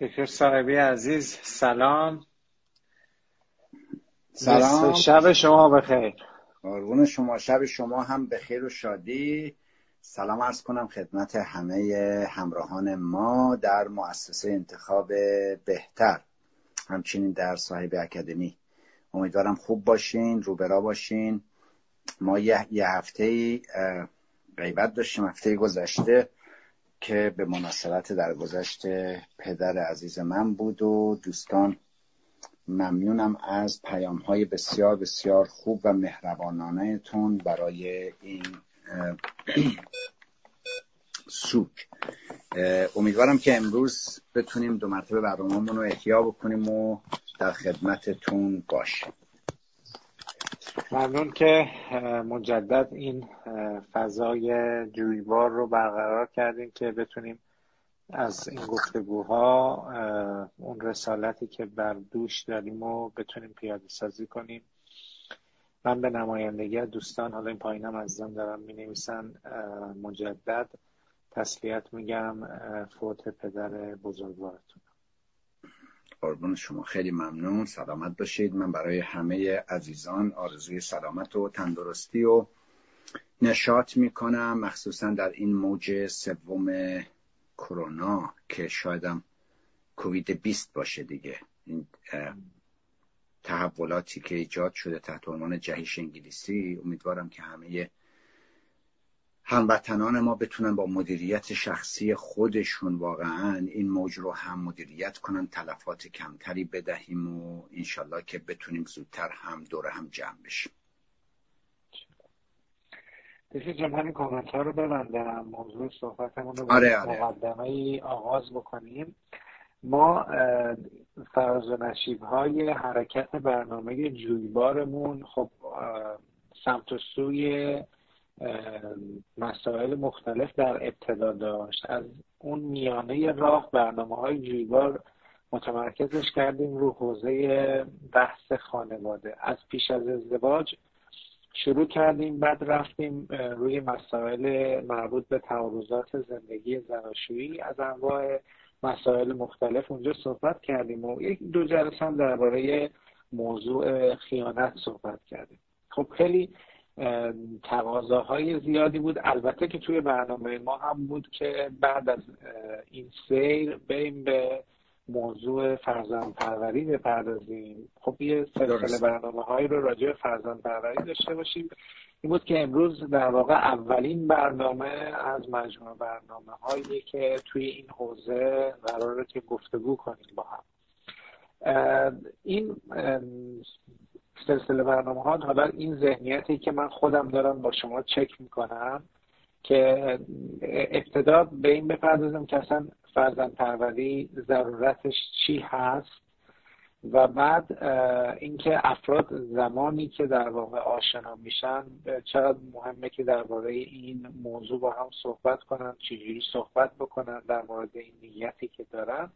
دکتر صاحبی عزیز سلام. سلام. شب شما بخیر. قربون شما. شب شما هم بخیر و شادی. سلام ارز کنم خدمت همه همراهان ما در مؤسسه انتخاب بهتر همچنین در صاحب اکادمی. امیدوارم خوب باشین روبرا باشین. ما یه, یه هفته غیبت داشتیم هفته گذشته. که به مناسبت در گذشته پدر عزیز من بود و دوستان ممنونم از پیام های بسیار بسیار خوب و مهربانانه تون برای این سوک. امیدوارم که امروز بتونیم دو مرتبه برنامه‌مون رو احیا بکنیم و در خدمتتون باشیم. ممنون که مجدد این فضای جویبار رو برقرار کردیم که بتونیم از این گفتگوها اون رسالتی که بر دوش داریم و بتونیم پیاده سازی کنیم. من به نمایندگی دوستان حالا این پایینم عزیزان دارم می نویسن مجدد تسلیت میگم فوت پدر بزرگوارتون. قربون شما. خیلی ممنون. سلامت باشید. من برای همه عزیزان آرزوی سلامت و تندرستی و نشاط می‌کنم مخصوصا در این موج سوم کرونا که شایدم کووید 20 باشه دیگه. این تحولاتی که ایجاد شده تحت عنوان جهش انگلیسی امیدوارم که همه هموطنان ما بتونن با مدیریت شخصی خودشون واقعا این موج رو هم مدیریت کنن تلفات کمتری بدهیم و انشالله که بتونیم زودتر هم دور هم جمع بشیم. دیگه جمع همین کامنت ها رو ببندم. موضوع صحبتمون رو آره آره. مقدمه ای آغاز بکنیم. ما فراز و نشیب های حرکت برنامه جویبارمون خب سمت و سوی مسائل مختلف در ابتدا داشت. از اون میانه راه برنامه های جویبار متمرکزش کردیم رو حوزه بحث خانواده. از پیش از ازدواج شروع کردیم بعد رفتیم روی مسائل مربوط به تعارضات زندگی زناشویی. از انواع مسائل مختلف اونجا صحبت کردیم و یک دو جلسه هم درباره موضوع خیانت صحبت کردیم. خب خیلی تقاضاهای زیادی بود. البته که توی برنامه ما هم بود که بعد از این سیر بریم به موضوع فرزند پروری بپردازیم. خب یه سلسله برنامه هایی رو راجع به فرزند پروری داشته باشیم. این بود که امروز در واقع اولین برنامه از مجموعه برنامه هایی که توی این حوزه قراره که گفتگو کنیم با هم. این سلسله برنامه ها. حالا این ذهنیتی که من خودم دارم با شما چک می‌کنم که ابتدا به این بپردازم که اصلا فرزند پروری ضرورتش چی هست و بعد اینکه افراد زمانی که در واقع آشنا میشن چقدر مهمه که درباره این موضوع با هم صحبت کنن چجوری صحبت بکنن در مورد این نیتی که دارن.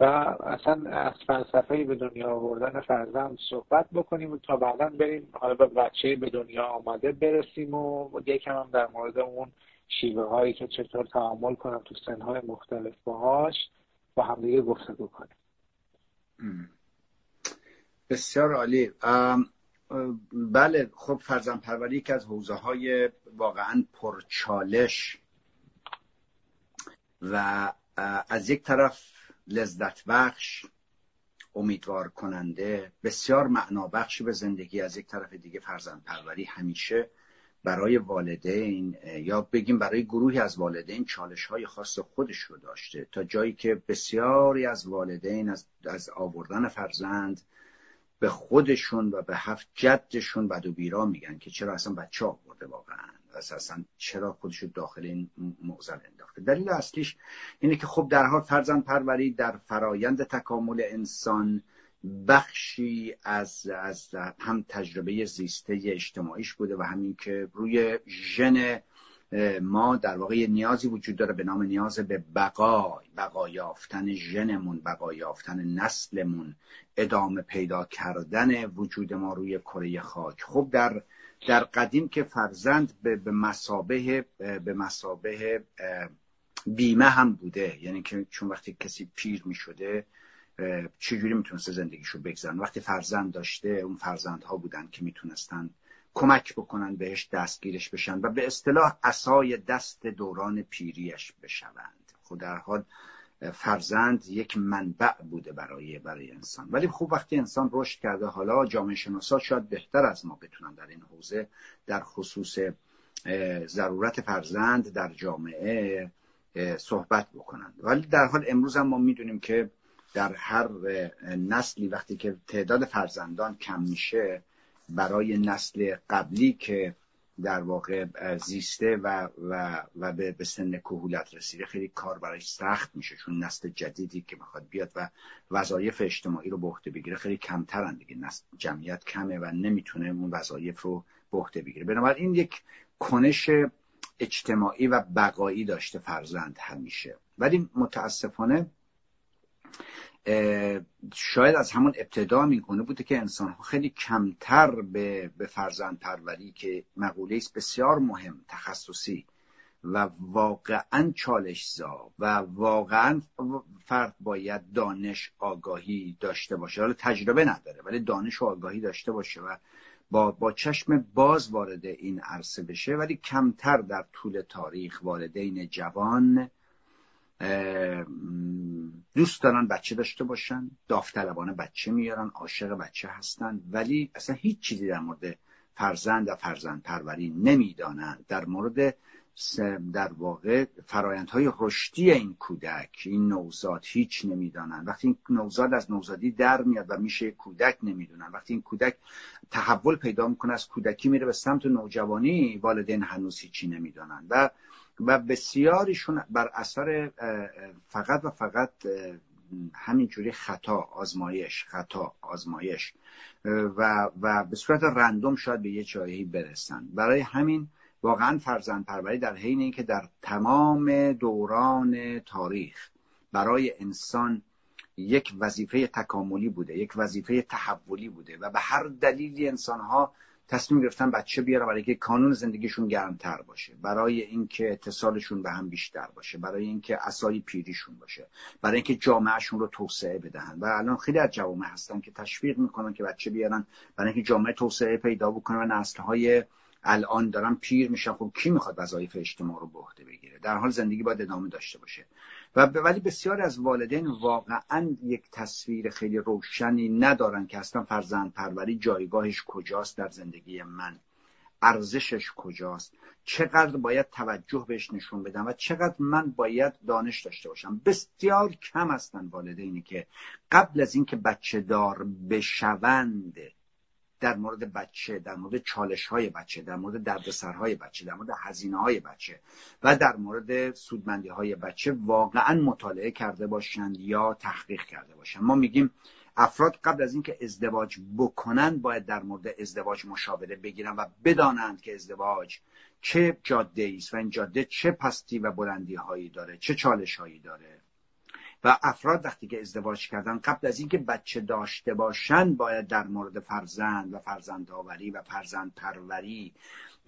و اصلا از فلسفه به دنیا آوردن فرزند صحبت بکنیم و تا بعدا بریم حالا به بچه به دنیا آمده برسیم و یکم هم در مورد اون شیوه هایی که چطور تعامل کنم تو سنهای مختلف باهاش با همدیگه گفتگو کنیم. بسیار عالی. بله خب فرزن پروری که از حوزه های واقعا پرچالش و از یک طرف لذت بخش امیدوار کننده بسیار معنا بخشی به زندگی از یک طرف دیگه فرزند پروری همیشه برای والدین یا بگیم برای گروهی از والدین چالش های خاص خودش رو داشته تا جایی که بسیاری از والدین از, از آوردن فرزند به خودشون و به هفت جدشون بد و بیرا میگن که چرا اصلا بچه آورده واقعا اصلا چرا خودش داخل این موزل انداخته. دلیل اصلیش اینه که خب در حال فرزند پروری در فرایند تکامل انسان بخشی از, از هم تجربه زیسته اجتماعیش بوده و همین که روی ژن ما در واقع نیازی وجود داره به نام نیاز به بقا بقا یافتن ژنمون بقا یافتن نسلمون ادامه پیدا کردن وجود ما روی کره خاک. خب در در قدیم که فرزند به مسابه به مسابه بیمه هم بوده یعنی که چون وقتی کسی پیر می شده چجوری می‌تونسته زندگیشو بگذارن وقتی فرزند داشته اون فرزندها بودن که می‌تونستن کمک بکنن بهش دستگیرش بشن و به اصطلاح اسای دست دوران پیریش بشوند. خود در حال فرزند یک منبع بوده برای برای انسان. ولی خوب وقتی انسان رشد کرده حالا جامعه شناسا شاید بهتر از ما بتونن در این حوزه در خصوص ضرورت فرزند در جامعه صحبت بکنند ولی در حال امروز هم ما می‌دونیم که در هر نسلی وقتی که تعداد فرزندان کم میشه برای نسل قبلی که در واقع زیسته و, و, و به سن کهولت رسیده خیلی کار برایش سخت میشه چون نسل جدیدی که می‌خواد بیاد و وظایف اجتماعی رو به عهده بگیره خیلی کمترن دیگه. نسل جمعیت کمه و نمی‌تونه اون وظایف رو به عهده بگیره. بنابراین یک کنش اجتماعی و بقایی داشته فرزند همیشه. ولی متاسفانه شاید از همون ابتدا می‌کنه بوده که انسان ها خیلی کمتر به, به فرزند پروری که مقوله است بسیار مهم تخصصی و واقعا چالش زا و واقعا فرد باید دانش آگاهی داشته باشه. حالا تجربه نداره ولی دانش و آگاهی داشته باشه و با, با چشم باز وارد این عرصه بشه ولی کمتر در طول تاریخ والدین جوان دوست دارن بچه داشته باشن داوطلبانه بچه میارن عاشق بچه هستن ولی اصلا هیچ چیزی در مورد فرزند و فرزند پروری نمی‌دانند در مورد در واقع فرایندهای رشدی این کودک این نوزاد هیچ نمی‌دانن. وقتی این نوزاد از نوزادی در میاد و میشه کودک نمی‌دونن. وقتی این کودک تحول پیدا می‌کنه از کودکی میره به سمت نوجوانی والدین هنوز هیچی نمی‌دانن. و و بسیاریشون بر اثر فقط و فقط همینجوری خطا آزمایش خطا آزمایش و, و به صورت رندوم شاید به یه جایی برسن. برای همین واقعا فرزند پروری در حین اینکه در تمام دوران تاریخ برای انسان یک وظیفه تکاملی بوده یک وظیفه تحولی بوده و به هر دلیلی انسانها تصمیم گرفتن بچه بیارن برای اینکه کانون زندگیشون گرمتر باشه برای اینکه اتصالشون به هم بیشتر باشه برای اینکه اسای پیریشون باشه برای اینکه جامعهشون رو توسعه بدهن. و الان خیلی از جوامع هستن که تشویق می‌کنن که بچه بیارن برای اینکه جامعه توسعه پیدا بکنه و نسلهای الان دارن پیر میشن. خب کی می‌خواد وظایف اجتماع رو به عهده بگیره؟ در حال زندگی باید ادامه داشته باشه. و ولی بسیاری از والدین واقعا یک تصویر خیلی روشنی ندارن که اصلا فرزند پروری جایگاهش کجاست در زندگی من. ارزشش کجاست؟ چقدر باید توجه بهش نشون بدم و چقدر من باید دانش داشته باشم؟ بسیار کم هستن والدینی که قبل از اینکه بچه دار بشوند در مورد بچه در مورد چالش های بچه در مورد دردسرهای بچه در مورد هزینه های بچه و در مورد سودمندی های بچه واقعا مطالعه کرده باشند یا تحقیق کرده باشند. ما میگیم افراد قبل از اینکه ازدواج بکنن باید در مورد ازدواج مشاوره بگیرن و بدانند که ازدواج چه جاده است و این جاده چه پستی و بلندی هایی داره چه چالش هایی داره. و افراد وقتی که ازدواج کردن قبل از اینکه بچه داشته باشن باید در مورد فرزند و فرزند آوری و فرزند پروری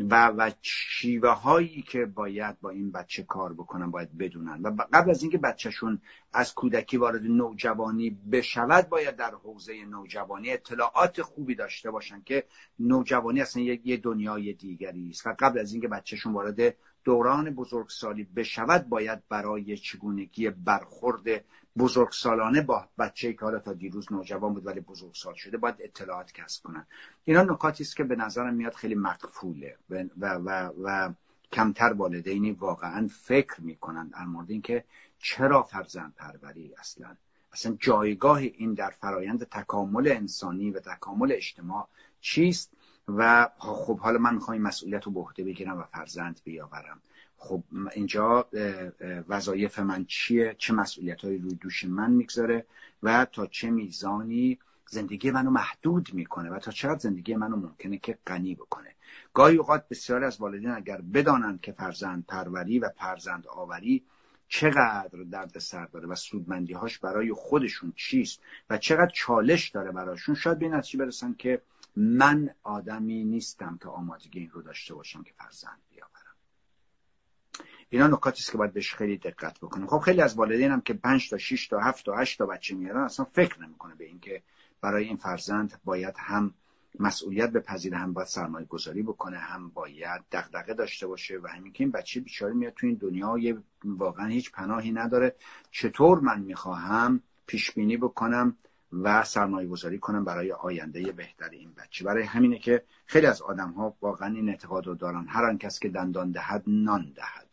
و و شیوه هایی که باید با این بچه کار بکنن باید بدونن. و قبل از اینکه بچهشون از کودکی وارد نوجوانی بشود باید در حوزه نوجوانی اطلاعات خوبی داشته باشن که نوجوانی اصلا یه دنیای دیگری است. و قبل از اینکه بچهشون وارد دوران بزرگسالی بشود باید برای چگونگی برخورد بزرگسالانه با بچه که حالا تا دیروز نوجوان بود ولی بزرگسال شده باید اطلاعات کسب کنن. اینا نکاتی است که به نظرم میاد خیلی مقفوله و, و, و, کمتر والدینی واقعا فکر می‌کنن در مورد اینکه چرا فرزند پروری اصلا. اصلا جایگاه این در فرایند تکامل انسانی و تکامل اجتماع چیست؟ و خب حالا من می‌خوام این مسئولیت رو به عهده بگیرم و فرزند بیاورم. خب اینجا وظایف من چیه؟ چه مسئولیت های روی دوش من می‌گذاره؟ و تا چه میزانی زندگی منو محدود می‌کنه؟ و تا چقدر زندگی منو ممکنه که غنی بکنه؟ گاهی اوقات بسیاری از والدین اگر بدانند که فرزند پروری و فرزند آوری چقدر درد سر داره و سودمندی هاش برای خودشون چیست و چقدر چالش داره براشون شاید به نتیجه برسن که من آدمی نیستم که آمادگی این رو داشته باشم که فرزند بیاورم. اینا نکاتی است که باید بهش خیلی دقت بکنیم. خب خیلی از والدین هم که 5 تا 6 تا 7 تا 8 تا بچه میارن اصلا فکر نمی‌کنه به اینکه برای این فرزند باید هم مسئولیت بپذیره هم باید سرمایه گذاری بکنه هم باید دغدغه داشته باشه و همین که این بچه بیچاره میاد تو این دنیا واقعا هیچ پناهی نداره. چطور من می‌خواهم پیش بینی بکنم و سرمایه گذاری کنم برای آینده بهتر این بچه. برای همینه که خیلی از آدم ها واقعا این اعتقاد رو دارن. هر آن کس که دندان دهد نان دهد.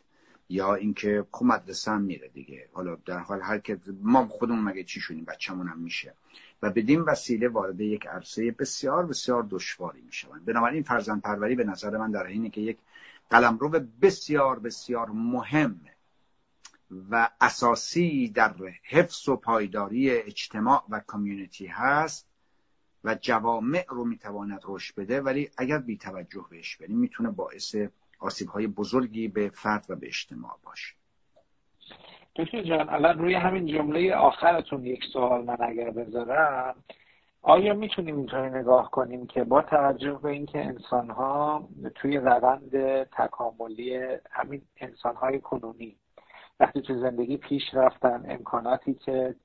یا اینکه خب مدرسه هم میره دیگه. حالا در حال هر که ما خودمون مگه چی شدیم بچه‌مون هم میشه. و بدین وسیله وارد یک عرصه بسیار بسیار دشواری می‌شوند. بنابراین فرزند پروری به نظر من در اینه که یک قلمرو بسیار بسیار مهم و اساسی در حفظ و پایداری اجتماع و کامیونیتی هست و جوامع رو می‌تواند رشد بده ولی اگر بی توجه بهش بریم می‌تونه باعث آسیب های بزرگی به فرد و به اجتماع باشه. دکتر جان الان روی همین جمله آخرتون یک سوال من اگر بذارم آیا می‌تونیم اینطوری نگاه کنیم که با توجه به اینکه انسان ها توی روند تکاملی همین انسان های کنونی وقتی تو زندگی پیش رفتن امکاناتی که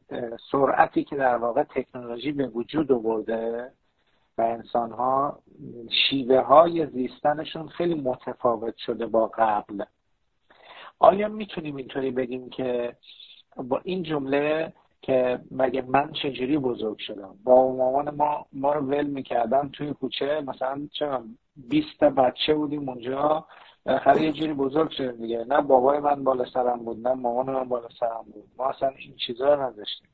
سرعتی که در واقع تکنولوژی به وجود آورده و انسان ها شیوه های زیستنشون خیلی متفاوت شده با قبل. آیا می‌تونیم اینطوری بگیم که با این جمله که مگه من چجوری بزرگ شدم؟ با مامان ما ما رو ول می‌کردن توی کوچه مثلا چه 20 بچه بودیم اونجا. بالاخره یه جوری بزرگ شدیم دیگه. نه بابای من بالا سرم بود نه مامان من بالا سرم بود. ما اصلا این چیزا رو نداشتیم.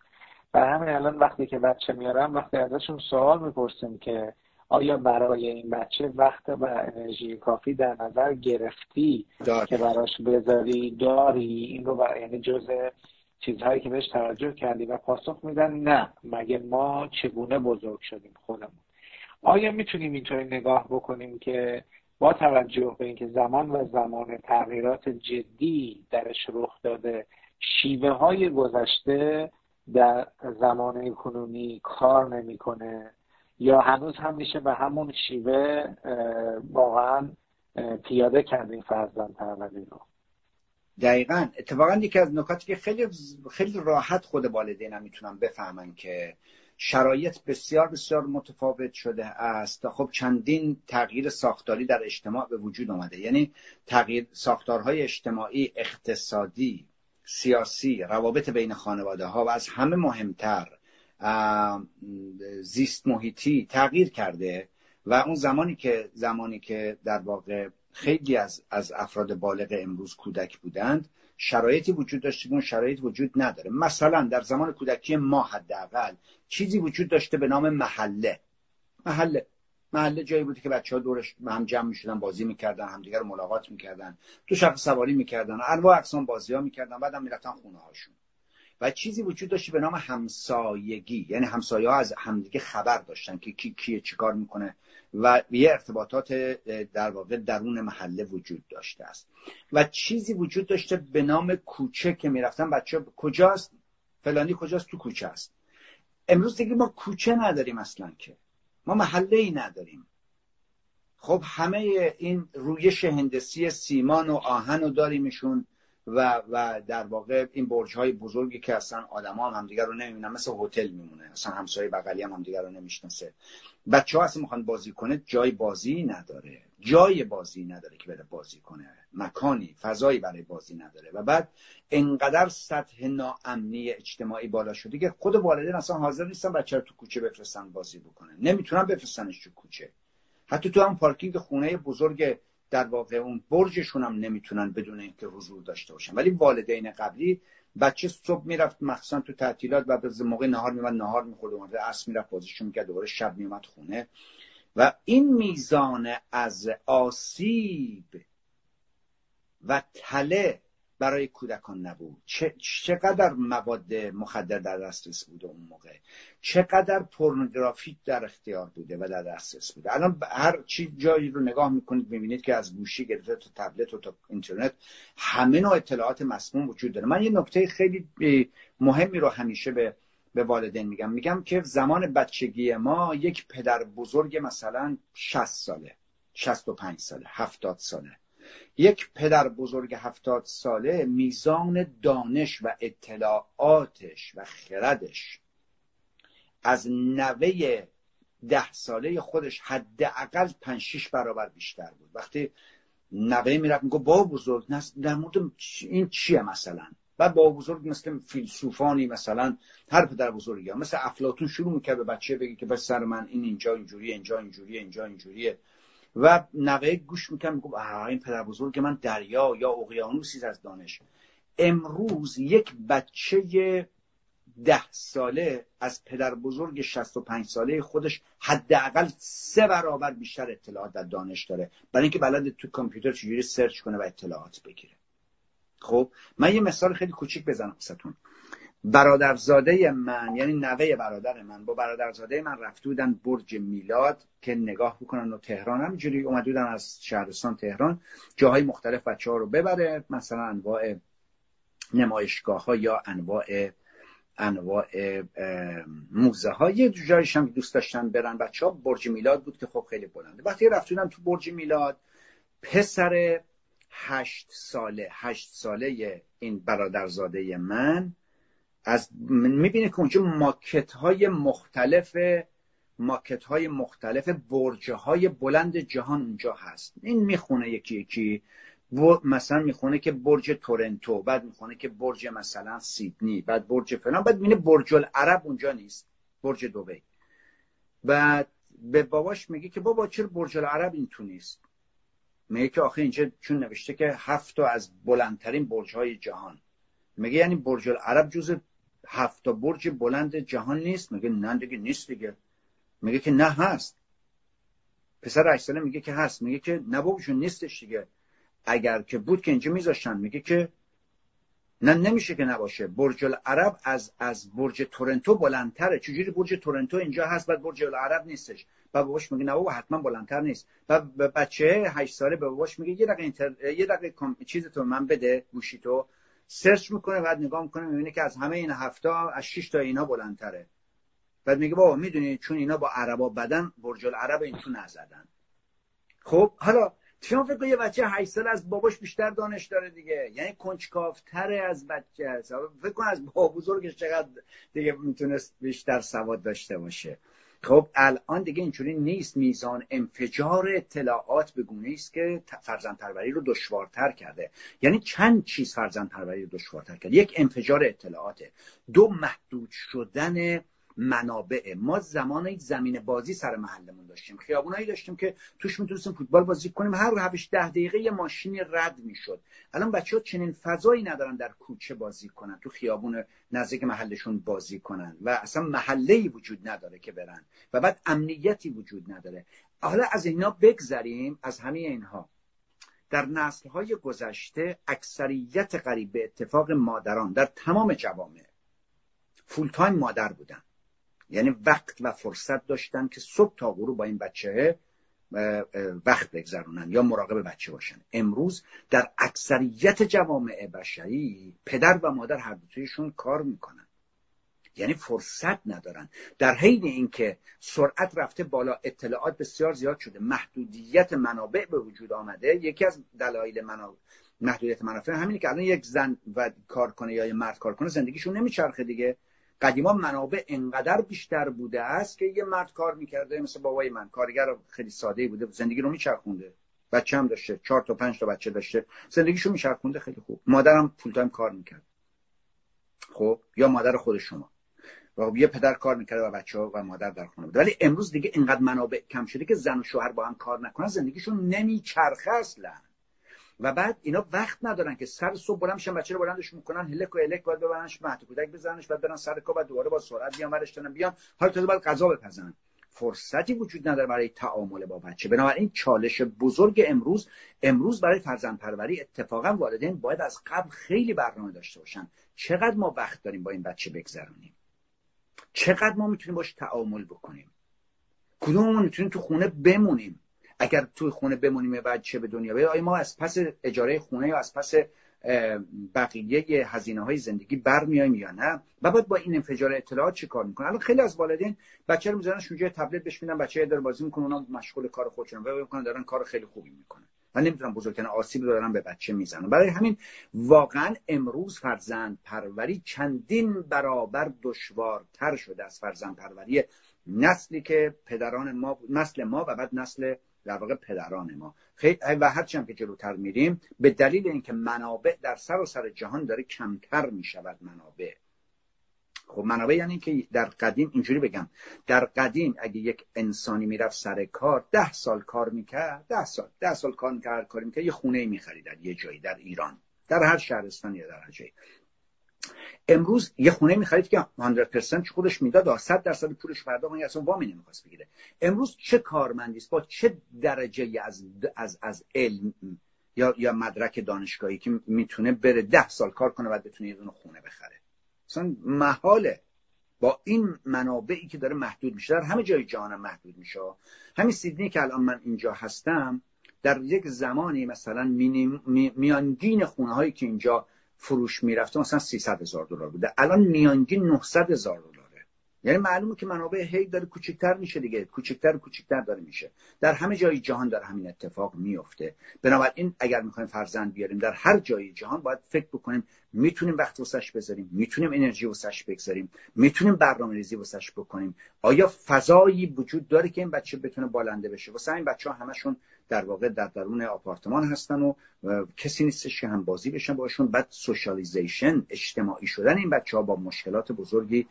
و همین الان وقتی که بچه میارم وقتی ازشون سوال می‌پرسیم که آیا برای این بچه وقت و انرژی کافی در نظر گرفتی که براش بذاری؟ داری؟ این رو برای یعنی جز چیزهایی که بهش توجه کردی و پاسخ میدن نه. مگه ما چگونه بزرگ شدیم خودمون؟ آیا می‌تونیم اینطوری نگاه بکنیم که با توجه به اینکه زمان و زمان تغییرات جدی درش رخ داده شیوه های گذشته در زمان کنونی کار نمی‌کنه یا هنوز هم میشه به همون شیوه واقعا پیاده کردیم فرزند پروری رو. دقیقا. اتفاقا یکی از نکاتی که خیلی خیلی راحت خود والدین هم می‌تونن بفهمن که شرایط بسیار بسیار متفاوت شده است خب چندین تغییر ساختاری در اجتماع به وجود آمده. یعنی تغییر ساختارهای اجتماعی اقتصادی سیاسی روابط بین خانواده ها و از همه مهمتر زیست محیطی تغییر کرده و اون زمانی که زمانی که در واقع خیلی از, از افراد بالغ امروز کودک بودند. شرایطی وجود داشته که اون شرایط وجود نداره. مثلا در زمان کودکی ما حداقل چیزی وجود داشته به نام محله. محله. محله جایی بوده که بچه ها دورش هم جمع می‌شدن بازی می‌کردن همدیگر رو ملاقات می‌کردن. تو شخص سواری می‌کردن انواع اقسام بازی ها می‌کردن بعدم می‌رفتن خونه هاشون و چیزی وجود داشته به نام همسایگی. یعنی همسایه ها از همدیگه خبر داشتن که کی کیه چیکار می‌کنه و یه ارتباطات در واقع درون محله وجود داشته است. و چیزی وجود داشته به نام کوچه که می‌رفتن. بچه کجاست؟ فلانی کجاست؟ تو کوچه است. امروز دیگه ما کوچه نداریم اصلا که. ما محله ای نداریم. خب همه این رویش هندسی سیمان و آهن رو داریمشون. و و در واقع این برج های بزرگی که اصلا آدما هم همدیگه رو نمی‌بینن مثل هتل میمونه. اصلا همسایه بغلی هم همدیگه رو نمی‌شناسه. بچه ها اصلا می‌خوان بازی کنه جای بازی نداره. جای بازی نداره که بره بازی کنه. مکانی فضایی برای بازی نداره. و بعد انقدر سطح ناامنی اجتماعی بالا شده که خود والدین اصلا حاضر نیستن بچه رو تو کوچه بفرستن بازی بکنه نمی‌تونن بفرستنش تو کوچه. حتی تو هم پارکینگ خونه بزرگ در واقع اون برجشون هم نمی‌تونن بدون اینکه حضور داشته باشن. ولی والدین قبلی بچه صبح می‌رفت مخصوصا تو تعطیلات و به موقع نهار میومد نهار می‌خورد اومد عصر می‌رفت بازیشون می‌کرد دوباره شب میومد خونه. و این میزان از آسیب و تله برای کودکان نبود. چقدر مواد مخدر در دسترس بوده اون موقع؟ چقدر پورنوگرافی در اختیار بوده و در دسترس بوده؟ الان هر چی جایی رو نگاه می‌کنید می‌بینید که از گوشی گرفته تا تبلت و تا اینترنت همه نوع اطلاعات مسموم وجود داره. من یه نکته خیلی مهمی رو همیشه به به والدین میگم. میگم که زمان بچگی ما یک پدر بزرگ مثلا 60 ساله 65 ساله 70 ساله. یک پدر بزرگ هفتاد ساله میزان دانش و اطلاعاتش و خردش از نوه ده ساله خودش حداقل پنج شیش برابر بیشتر بود وقتی نوه می‌رفت میگو با بزرگ در مورد این چیه مثلا بعد با بزرگ مثل فیلسوفانی مثلا هر پدر بزرگی هم. مثل افلاتون شروع می‌کرد به بچه بگی که بس سر من این اینجا اینجوریه اینجا اینجوریه اینجا اینجوریه و نوه گوش می‌کرد میگو این پدر بزرگ من دریا یا اقیانوسی از دانش. امروز یک بچه ده ساله از پدر بزرگ 65 ساله خودش حداقل سه برابر بیشتر اطلاعات در دانش داره. برای اینکه بلد تو کامپیوتر چجوری سرچ کنه و اطلاعات بگیره. خب من یه مثال خیلی کوچیک بزنم واسهتون. برادرزاده من یعنی نوه برادر من با برادرزاده من رفته بودن برج میلاد که نگاه بکنن و تهران همینجوری اومده بودن از شهرستان تهران. جاهای مختلف بچه ها رو ببره مثلا انواع نمایشگاه ها یا انواع انواع موزه ها یه جایش هم دوست داشتن برن. بچه ها برج میلاد بود که خب خیلی بلنده. وقتی رفتونم تو برج میلاد پسر هشت ساله هشت ساله این برادرزاده من از می‌بینه که اونجا ماکت های مختلف ماکت های مختلف برج های بلند جهان اونجا هست. این می‌خونه یکی یکی. مثلا می‌خونه که برج تورنتو بعد می‌خونه که برج مثلا سیدنی بعد برج فلان بعد می‌بینه برج العرب اونجا نیست برج دوبی. بعد به باباش میگه که بابا چرا برج العرب این تو نیست؟ میگه که آخه اینجا چون نوشته که هفت از بلندترین برج های جهان. میگه یعنی برج العرب جز هفت برج بلند جهان نیست. میگه نه دیگه نیست دیگه. میگه که نه هست. پسر 8 ساله میگه که هست. میگه که نه بابا نیستش دیگه. اگر که بود که اینجا میذاشتن. میگه که نه نمیشه که نباشه. برج العرب از از برج تورنتو بلندتره. چجوری برج تورنتو اینجا هست بعد برج العرب نیستش؟ و باباش میگه نه بابا حتما بلندتر نیست. و بچه هشت ساله به باباش میگه یه دقیقه اینتر... یه دقیقه چیز تو من بده گوشی تو سرچ می‌کنه بعد نگاه می‌کنه می‌بینه که از همه این هفته از 6 تا اینا بلندتره. بعد میگه بابا می‌دونی چون اینا با عربا بدن برج العرب این تو نزدن. خب حالا شما فکر یه بچه 8 سال از باباش بیشتر دانش داره دیگه. یعنی کنجکاوتره از بچه. فکر کن از بابا بزرگش چقدر دیگه می‌تونست بیشتر سواد داشته باشه. خب الان دیگه اینجوری نیست. میزان انفجار اطلاعات به گونه است که فرزند پروری رو دشوارتر کرده. یعنی چند چیز فرزند پروری رو دشوارتر کرده؟ یک انفجار اطلاعاته. دو محدود شدن منابع. ما زمان زمین بازی سر محلمون داشتیم. خیابونایی داشتیم که توش می‌تونستیم فوتبال بازی کنیم. هر هفتش ده دقیقه یه ماشینی رد می‌شد. الان بچه ها چنین فضایی ندارن در کوچه بازی کنن تو خیابون نزدیک محلشون بازی کنن. و اصلا محله وجود نداره که برن. و بعد امنیتی وجود نداره. حالا از اینا بگذریم از همه اینها. در نسلهای گذشته اکثریت قریب به اتفاق مادران در تمام جوامع فول تایم مادر بودن. یعنی وقت و فرصت داشتن که صبح تا غروب با این بچه وقت بگذرونن یا مراقب بچه باشن. امروز در اکثریت جوامع بشری پدر و مادر هر دوتایشون کار می‌کنن. یعنی فرصت ندارن. در حین اینکه سرعت رفته بالا اطلاعات بسیار زیاد شده محدودیت منابع به وجود آمده یکی از دلایل منابع محدودیت منافع همینه که الان یک زن و کار کنه یا مرد کار کنه زندگیشون نمیچرخه دیگه. قدیما منابع انقدر بیشتر بوده است که یه مرد کار می‌کرده مثل بابای من. کارگر خیلی ساده بوده زندگی رو میچرخونده. بچه هم داشته چهار تا پنج تا بچه داشته. زندگیشو میچرخونده خیلی خوب. مادرم فول تایم کار می‌کرد. خب یا مادر خود شما. و خب یه پدر کار می‌کرده و بچه ها و مادر در خونه بوده. ولی امروز دیگه اینقدر منابع کم شده که زن و شوهر با هم کار نکنن زندگیشون نمیچرخه اصلا. و بعد اینا وقت ندارن که سر صبح بلند میشن بچه رو بلندش می‌کنن هلک و الک باید ببرنش مهد کودک بزننش بعد برن سر کار بعد دوباره با سرعت بیان ورش بیان. حالا تازه باید غذا بپزن فرصتی وجود نداره برای تعامل با بچه. بنابراین چالش بزرگ امروز امروز برای فرزند پروری اتفاقا والدین باید از قبل خیلی برنامه داشته باشن. چقدر ما وقت داریم با این بچه بگذرونیم؟ چقدر ما می‌تونیم باش تعامل بکنیم؟ کدوممون می‌تونیم تو خونه بمونیم؟ اگر توی خونه بمونیم بعد چه به دنیا بیاد ما از پس اجاره خونه یا از پس بقیه هزینه های زندگی برمیایم یا نه؟ و بعد با این انفجار اطلاعات چه کار می‌کنن الان خیلی از والدین بچه رو می‌ذارن اونجا تبلت بهش میدن بچه داره بازی می‌کنه اونا مشغول کار خودشون و می‌کنن دارن کار خیلی خوبی می‌کنن. من نمی‌تونم بزرگترین آسیب رو دارم به بچه می‌زنم. برای همین واقعا امروز فرزند پروری چندین برابر دشوارتر شده از فرزند پروری نسلی که پدران ما نسل ما و بعد نسل در واقع پدران ما. خیلی و هرچی هم که جلوتر میریم به دلیل اینکه منابع در سر و سر جهان داره کمتر می‌شود منابع. خب منابع یعنی که در قدیم اینجوری بگم در قدیم اگه یک انسانی می‌رفت سر کار ده سال کار می‌کرد ده سال ده سال کار می‌کرد کار می‌کرد یه خونه می‌خرید در یه جایی در ایران در هر شهرستان یا در هر جایی. امروز یه خونه می‌خرید که 100% خودش می‌داد 100 درصد پولش فردا اون اصلا وامی نمی‌خواست بگیره. امروز چه کارمندی است؟ با چه درجه از از از علم یا یا مدرک دانشگاهی که می‌تونه بره ده سال کار کنه بعد بتونه یه دونه خونه بخره؟ اصلا محاله. با این منابعی که داره محدود میشه در همه جای جهان محدود میشه. همین سیدنی که الان من اینجا هستم در یک زمانی مثلا میانگین خونه هایی که اینجا فروش می‌رفته مثلا 300 هزار دلار بوده. الان میانگین 900 هزار دلار یعنی معلومه که منابع هی داره کوچکتر میشه دیگه. کوچکتر و کوچکتر داره میشه. در همه جای جهان داره همین اتفاق میفته بنابراین اگر می‌خوایم فرزند بیاریم در هر جای جهان باید فکر بکنیم می‌تونیم وقت وسش بذاریم می‌تونیم انرژی وسش بگذاریم می‌تونیم برنامه ریزی وسش بکنیم. آیا فضایی وجود داره که این بچه بتونه بالنده بشه؟ واسه این بچه ها همشون در واقع در درون آپارتمان هستن و کسی نیستش که هم بازی بشن باشون. بعد سوشالیزیشن اجتماعی شدن این بچه ها با مشکلات بزرگی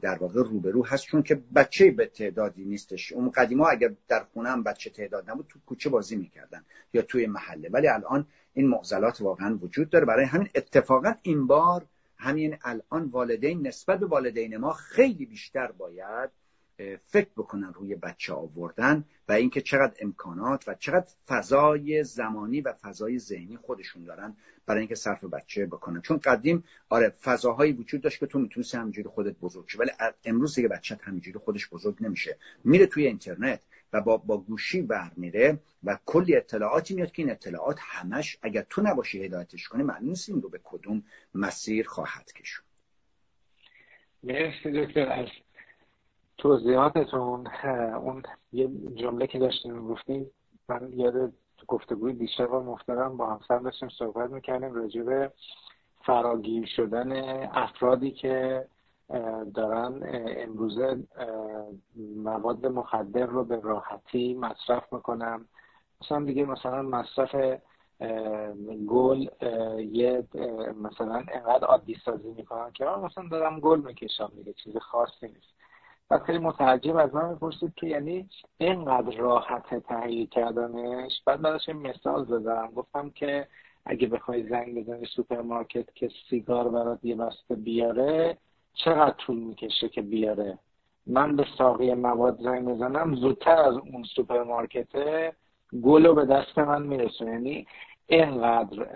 در واقع روبرو هست. چون که بچه به تعدادی نیستش. اون قدیما اگر در خونه هم بچه تعداد نبود تو کوچه بازی می‌کردن یا توی محله. ولی الان این معضلات واقعا وجود داره. برای همین اتفاقا این بار همین الان والدین نسبت به والدین ما خیلی بیشتر باید فکر بکنن روی بچه آوردن و اینکه چقدر امکانات و چقدر فضای زمانی و فضای ذهنی خودشون دارن برای اینکه صرف بچه بکنن. چون قدیم آره فضاهایی وجود داشت که تو می‌تونستی همینجوری خودت بزرگ شی ولی امروز دیگه بچه همینجوری خودش بزرگ نمیشه. میره توی اینترنت و با, با گوشی برمیره و کلی اطلاعاتی میاد که این اطلاعات همش اگر تو نباشی هدایتش کنی معلوم نیست این رو به کدوم مسیر خواهد کشون. مرسی دکتر توضیحاتتون اون یه جمله که داشتیم گفتیم من یاد گفتگوی دیشب و محترم با همسر داشتیم صحبت می‌کردیم راجع به فراگیر شدن افرادی که دارن امروزه مواد مخدر رو به راحتی مصرف می‌کنن. مثلا دیگه مثلا مصرف گل یه مثلا انقدر عادی سازی می‌کنن که مثلا دارم گل می‌کشم دیگه چیز خاصی نیست. و خیلی متعجب از من می‌پرسید که یعنی اینقدر راحت تهیه کردنش؟ بعد براش مثال زدم. گفتم که اگه بخوای زنگ بزنی سوپرمارکت که سیگار برات یه بسته بیاره چقدر طول می‌کشه که بیاره؟ من به ساقی مواد زنگ بزنم زودتر از اون سوپرمارکته گل رو به دست من میرسونه یعنی اینقدر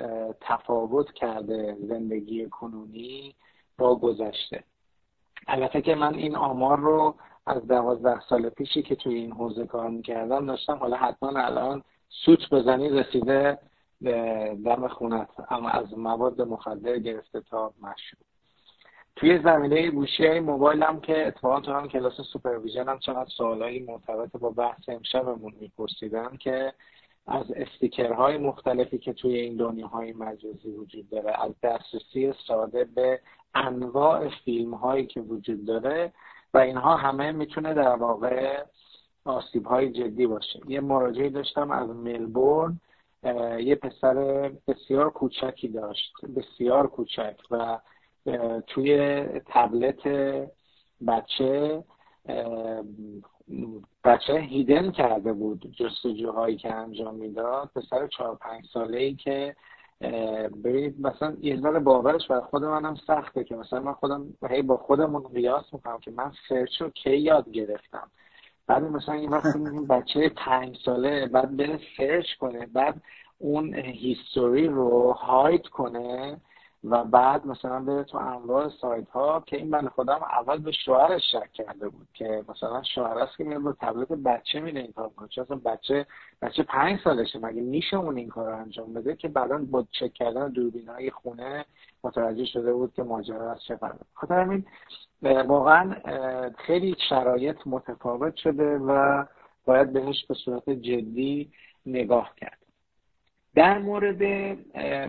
تفاوت کرده زندگی کنونی با گذشته. البته که من این آمار رو از دوازده سال پیشی که توی این حوزه کار می‌کردم داشتم. حالا حتما الان سوت بزنی رسیده دم خونت. اما از مواد مخدر گرفته تا مشروب. توی زمینه گوشی های موبایل هم که اتفاقا تو هم کلاس supervision هم چقدر سوالایی مرتبط با بحث امشبمون میپرسیدن که از sticker های مختلفی که توی این دنیاهای مجازی وجود داره از دسترسی ساده به انواع فیلم هایی که وجود داره و اینها همه می‌تونه در واقع آسیب های جدی باشه. یه مراجعه داشتم از ملبورن یه پسر بسیار کوچکی داشت بسیار کوچک و توی تبلت بچه بچه هیدن کرده بود جستجوهایی که انجام می‌داد. پسر چهار پنج ساله ای که ببینید مثلا ذره باورش بر خود منم سخته که مثلا من خودم هی با خودمون قیاس می‌کنم که من سرچ رو کی یاد گرفتم. بعد مثلا این وقت بچه پنج ساله بعد بره سرچ کنه بعد اون هیستوری رو هایت کنه. و بعد مثلا بره تو انواع سایت ها که این بنده خودم اول به شوهرش شک کرده بود که مثلا شوهر است که میاد با تبلت بچه میره این کار کنه چون بچه بچه پنج سالشه مگه میشه اون این کار انجام بده که بعدا با چک کردن دوربین های خونه متوجه شده بود که ماجرا از چه قراره خاطر همین واقعا خیلی شرایط متفاوت شده و باید بهش به صورت جدی نگاه کرد. در مورد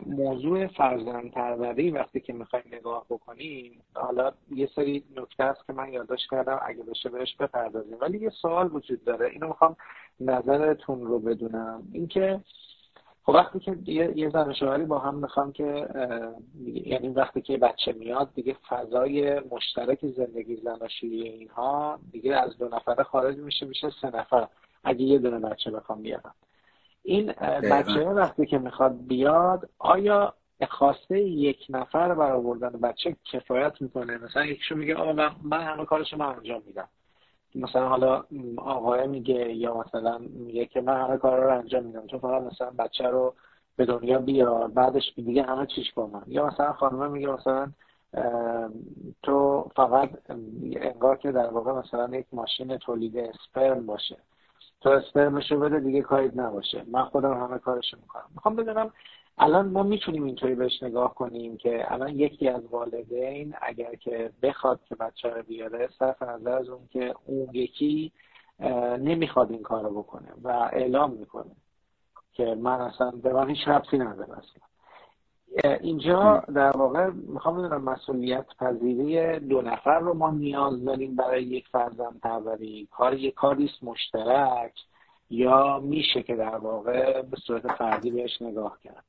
موضوع فرزند پروری وقتی که می‌خوایم نگاه بکنیم حالا یه سری نکته است که من یادداشت کردم اگه بشه بهش بپردازیم. ولی یه سوال وجود داره. اینو می‌خوام نظرتون رو بدونم. اینکه خب وقتی که یه زن شوهری با هم می‌خوام که یعنی وقتی که بچه میاد دیگه فضای مشترک زندگی زناشویی اینها دیگه از دو نفره خارج میشه میشه سه نفر. اگه یه دونه بچه بخوام بیارم. این بچه وقتی که می‌خواد بیاد آیا خواسته یک نفر برای آوردن بچه کفایت می‌کنه. مثلا یکیشو میگه آقا من, من همه کارشو من انجام میدم. مثلا حالا آقای میگه یا مثلا میگه که من همه کار رو انجام میدم. تو فقط مثلا بچه رو به دنیا بیار بعدش دیگه همه چیش با من. یا مثلا خانمه میگه مثلا تو فقط انگار که در واقع مثلا یک ماشین تولید اسپرم باشه. تو اسپرمشو بده دیگه کاری نباشه. من خودم همه کارشو می‌کنم. می‌خوام بدونم الان ما می‌تونیم اینطوری بهش نگاه کنیم که الان یکی از والدین اگر که بخواد که بچه رو بیاره صرف نظر از اون که اون یکی نمی‌خواد این کار رو بکنه و اعلام می‌کنه که من اصلا به من هیچ ربطی نداره اصلا. اینجا در واقع می‌خوام بدونم مسئولیت پذیری دو نفر رو ما نیاز داریم برای یک فرزند پروری. کار یک کاریست مشترک یا میشه که در واقع به صورت فردی بهش نگاه کرد؟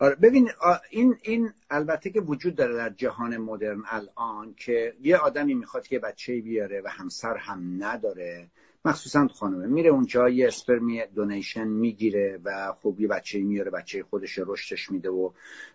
آره ببین این این البته که وجود داره در جهان مدرن الان که یه آدمی می‌خواد که بچه بیاره و همسر هم نداره. مخصوصا خانمه میره اونجا یه اسپرمی دونیشن می‌گیره و خوب یه بچه میاره بچه خودش رشدش میده و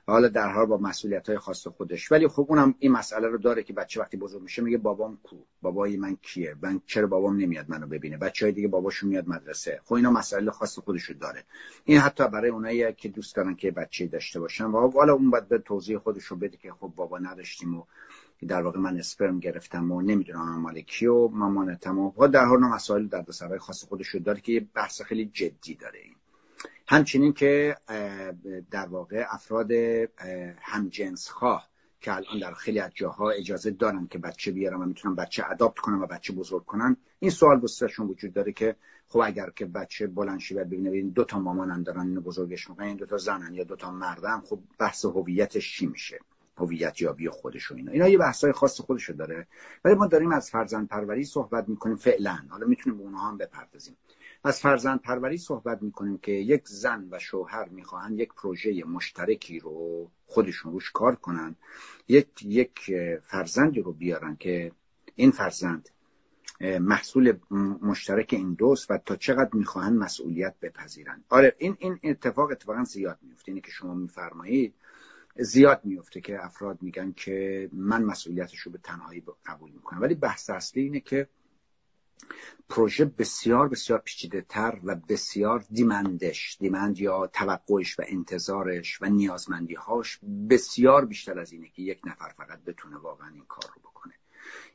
حالا در حال با مسئولیت های خاص خودش. ولی خب اونم این مسئله رو داره که بچه وقتی بزرگ میشه میگه بابام کو؟ بابای من کیه؟ من چرا بابام نمیاد منو ببینه؟ بچه های دیگه باباشون میاد مدرسه. خب اینا مسئله خاص خودش رو داره. این حتی برای اونایی که دوست دارن که بچه داشته باشن و حالا اون باید به توضیح خودش رو بده که خب بابا نداشتیم و در واقع من اسپرم گرفتم و نمی‌دونم مال کیو مامانتم و در حال مسائل در سرای خاص خودش رو داره که یه بحث خیلی جدی داره این. همچنین که در واقع افراد همجنس خواه که الان در خیلی از جاها اجازه دارن که بچه بیارن و می‌تونن بچه اداپت کنن و بچه بزرگ کنن این سوال بسیارشون وجود داره که خب اگر که بچه بلند شه ببینه این دو تا مامانن دارن اینو بزرگش می‌کنن این دو تا زنن یا دو تا مردن خب بحث هویتش چی میشه؟ هویت یابی خودش و اینا. اینا یه بحثای خاص خودشو داره. ولی ما داریم از فرزند پروری صحبت می‌کنیم فعلا. حالا می‌تونیم به اونها هم بپردازیم. از فرزند پروری صحبت می‌کنیم که یک زن و شوهر می‌خواهند یک پروژه مشترکی رو خودشون روش کار کنن. یک یک فرزندی رو بیارن که این فرزند محصول مشترک این دوست و تا چقدر می‌خواهند مسئولیت بپذیرن. آره این این اتفاق اتفاقا زیاد میفته اینه که شما میفرمایید. زیاد میفته که افراد میگن که من مسئولیتش رو به تنهایی قبول می‌کنم. ولی بحث اصلی اینه که پروژه بسیار بسیار پیچیده تر و بسیار دیمندش دیمند یا توقعش و انتظارش و نیازمندیهاش بسیار بیشتر از اینه که یک نفر فقط بتونه واقعا این کار رو بکنه.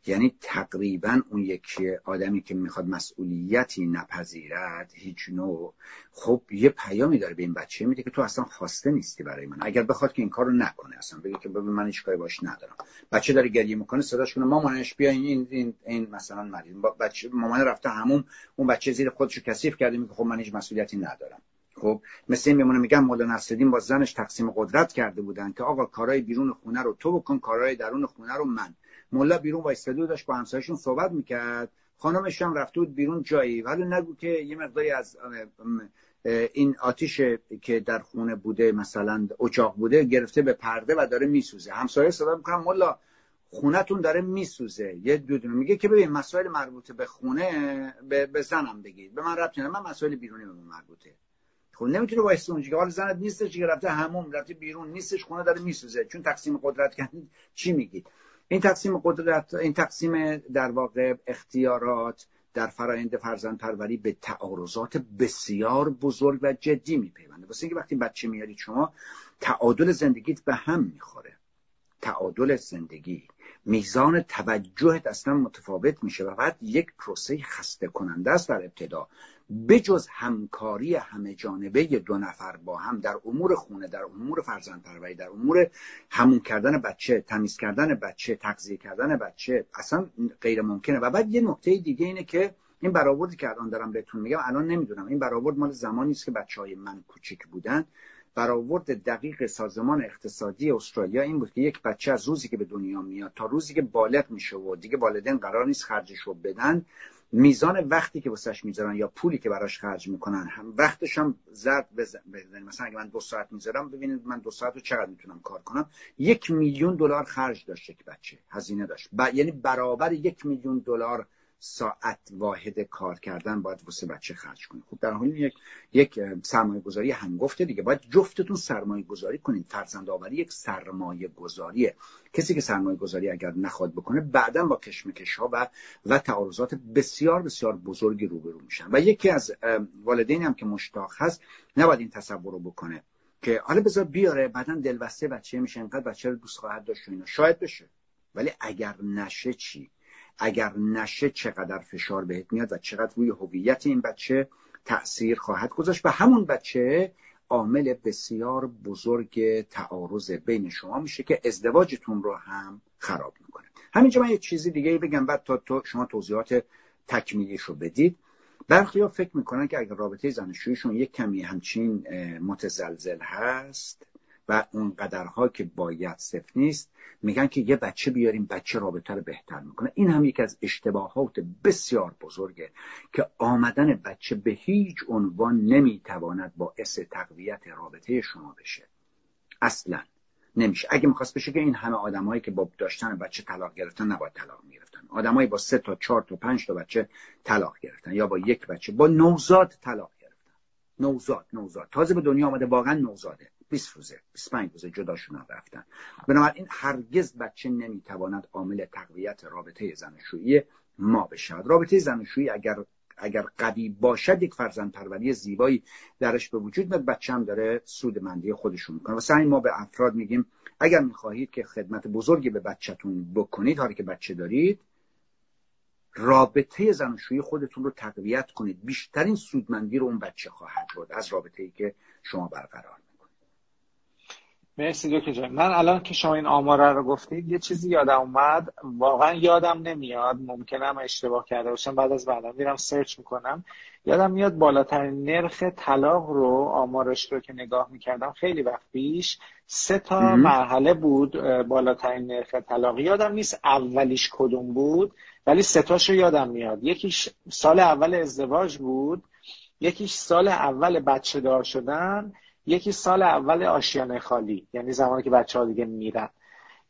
یعنی تقریبا اون یکی آدمی که می‌خواد مسئولیتی نپذیرد هیچ نوع. خب یه پیامی داره به این بچه میده که تو اصلا خواسته نیستی برای من. اگر بخواد که این کارو نکنه اصلا بگه که ببین من هیچ کاری باش ندارم. بچه داره گریه می‌کنه صداش کنه مامانش بیا این این این مثلا مریض بچه مامان رفته همون اون بچه زیر خودشو کثیف کرده میگه خب من هیچ مسئولیتی ندارم. خب مثل این میمونه میگن مولا نصرالدین با زنش تقسیم قدرت کرده بودن که آقا کارهای بیرون خونه رو تو بکن کارهای درون خونه رو من. ملا بیرون وایستاده و داشت با همسایشون صحبت می‌کرد. خانمش هم رفته بود بیرون جایی. ولی نگو که یه مقداری از این آتیش که در خونه بوده مثلا اجاق بوده گرفته به پرده و داره میسوزه. همسایه صدا می‌کنن ملا خونتون داره میسوزه. یه دودونه. میگه که ببین مسائل مربوطه به خونه به, زنم بگید. به من ربطی من مسائل بیرونی به من مربوطه. خب نمی‌تونه وایس اونجا که حالا زنت نیستش که رفته همون رفته بیرون نیستش خونه داره میسوزه. چون تقسیم قدرت کردن چی میگید این تقسیم قدرت این تقسیم در واقع اختیارات در فرایند فرزند پروری به تعارضات بسیار بزرگ و جدی میپیونده. واسه اینکه وقتی بچه میارید شما تعادل زندگیت به هم می‌خوره. تعادل زندگی. میزان توجهت اصلا متفاوت میشه و بعد یک پروسه خسته کننده است در ابتدا. بجز همکاری همه جانبه دو نفر با هم در امور خونه در امور فرزند پروری در امور همون کردن بچه تمیز کردن بچه تغذیه کردن بچه اصلا غیر ممکنه. و بعد یه نکته دیگه اینه که این برآوردی که الان دارم بهتون میگم الان نمی‌دونم این برآورد مال زمانی است که بچه های من کوچک بودن. برآورد دقیق سازمان اقتصادی استرالیا این بود که یک بچه از روزی که به دنیا میاد تا روزی که بالغ میشه و دیگه والدین قرار نیست خرجش رو بدن میزان وقتی که واسش می‌ذارن یا پولی که براش خرج می‌کنن هم وقتش هم زرد بزنید. مثلا اگه من دو ساعت می‌ذارم ببینید من دو ساعت رو چقدر می‌تونم کار کنم؟ یک میلیون دلار خرج داشت یک بچه هزینه داشت. یعنی برابر یک میلیون دلار ساعت واحد کار کردن باید واسه بچه خرج کنید خب در حال یک یک سرمایه گذاری هنگفته دیگه. باید جفتتون سرمایه گذاری کنید فرزند آوری یک سرمایه گذاریه کسی که سرمایه گذاری اگر نخواد بکنه بعدا با کشمکش ها و و تعارضات بسیار بسیار بزرگی روبرو میشن. و یکی از والدین هم که مشتاق هست نباید این تصور رو بکنه که حالا بذار بیاره بعدا دلبسته بچه میشه اینقدر بچه رو دوست خواهد داشت اینا. شاید بشه. ولی اگر نشه چی؟ اگر نشه چقدر فشار بهت میاد و چقدر روی هویت این بچه تاثیر خواهد گذاشت. و همون بچه عامل بسیار بزرگ تعارض بین شما میشه که ازدواجتون رو هم خراب می‌کنه. همینجا من یه چیزی دیگه بگم بعد تا تو شما توضیحات تکمیلیش رو بدید. برخی فکر می‌کنن که اگر رابطه زنشویشون یک کمی همچین متزلزل هست و اون قدرها که باید صفر نیست میگن که یه بچه بیاریم بچه رابطه رو بهتر می‌کنه. این هم یکی از اشتباهات بسیار بزرگه که آمدن بچه به هیچ عنوان نمی‌تواند باعث تقویت رابطه شما بشه. اصلا نمیشه. اگه می‌خواست بشه که این همه آدمایی که با داشتن بچه طلاق گرفتن نباید طلاق می‌گرفتن. آدمایی با سه تا چهار تا پنج تا بچه طلاق گرفتن یا با یک بچه. با نوزاد طلاق گرفتن. نوزاد نوزاد. تازه به دنیا آمده واقعا نوزاده. 20 روزه 25 روزه جداشون رفتن. بنابراین هرگز بچه نمی‌تواند عامل تقویت رابطه زناشویی ما بشود. رابطه زناشویی اگر اگر قوی باشد یک فرزند پروری زیبایی درش به وجود میاد. بچه هم داره سود مندی خودشون می‌کنه. و سعی ما به افراد میگیم اگر می‌خواهید که خدمت بزرگی به بچهتون بکنید حالی که بچه دارید رابطه زناشویی خودتون رو تقویت کنید. بیشترین سودمندی رو اون بچه خواهد بود از رابطه ای که شما برقرار. مرسی دکتر جان. من الان که شما این آماره رو گفتید یه چیزی یادم اومد. واقعا یادم نمیاد. ممکنه هم اشتباه کرده باشم. بعد از برنامه میرم سرچ می‌کنم. یادم میاد بالاترین نرخ طلاق رو آمارش رو که نگاه می‌کردم خیلی وقت پیش سه تا مرحله بود بالاترین نرخ طلاق یادم نیست اولیش کدوم بود ولی سه تاشو یادم میاد. یکیش سال اول ازدواج بود. یکیش سال اول بچه دار شدن. یکی سال اول آشیانه خالی یعنی زمانی که بچه ها دیگه میرن.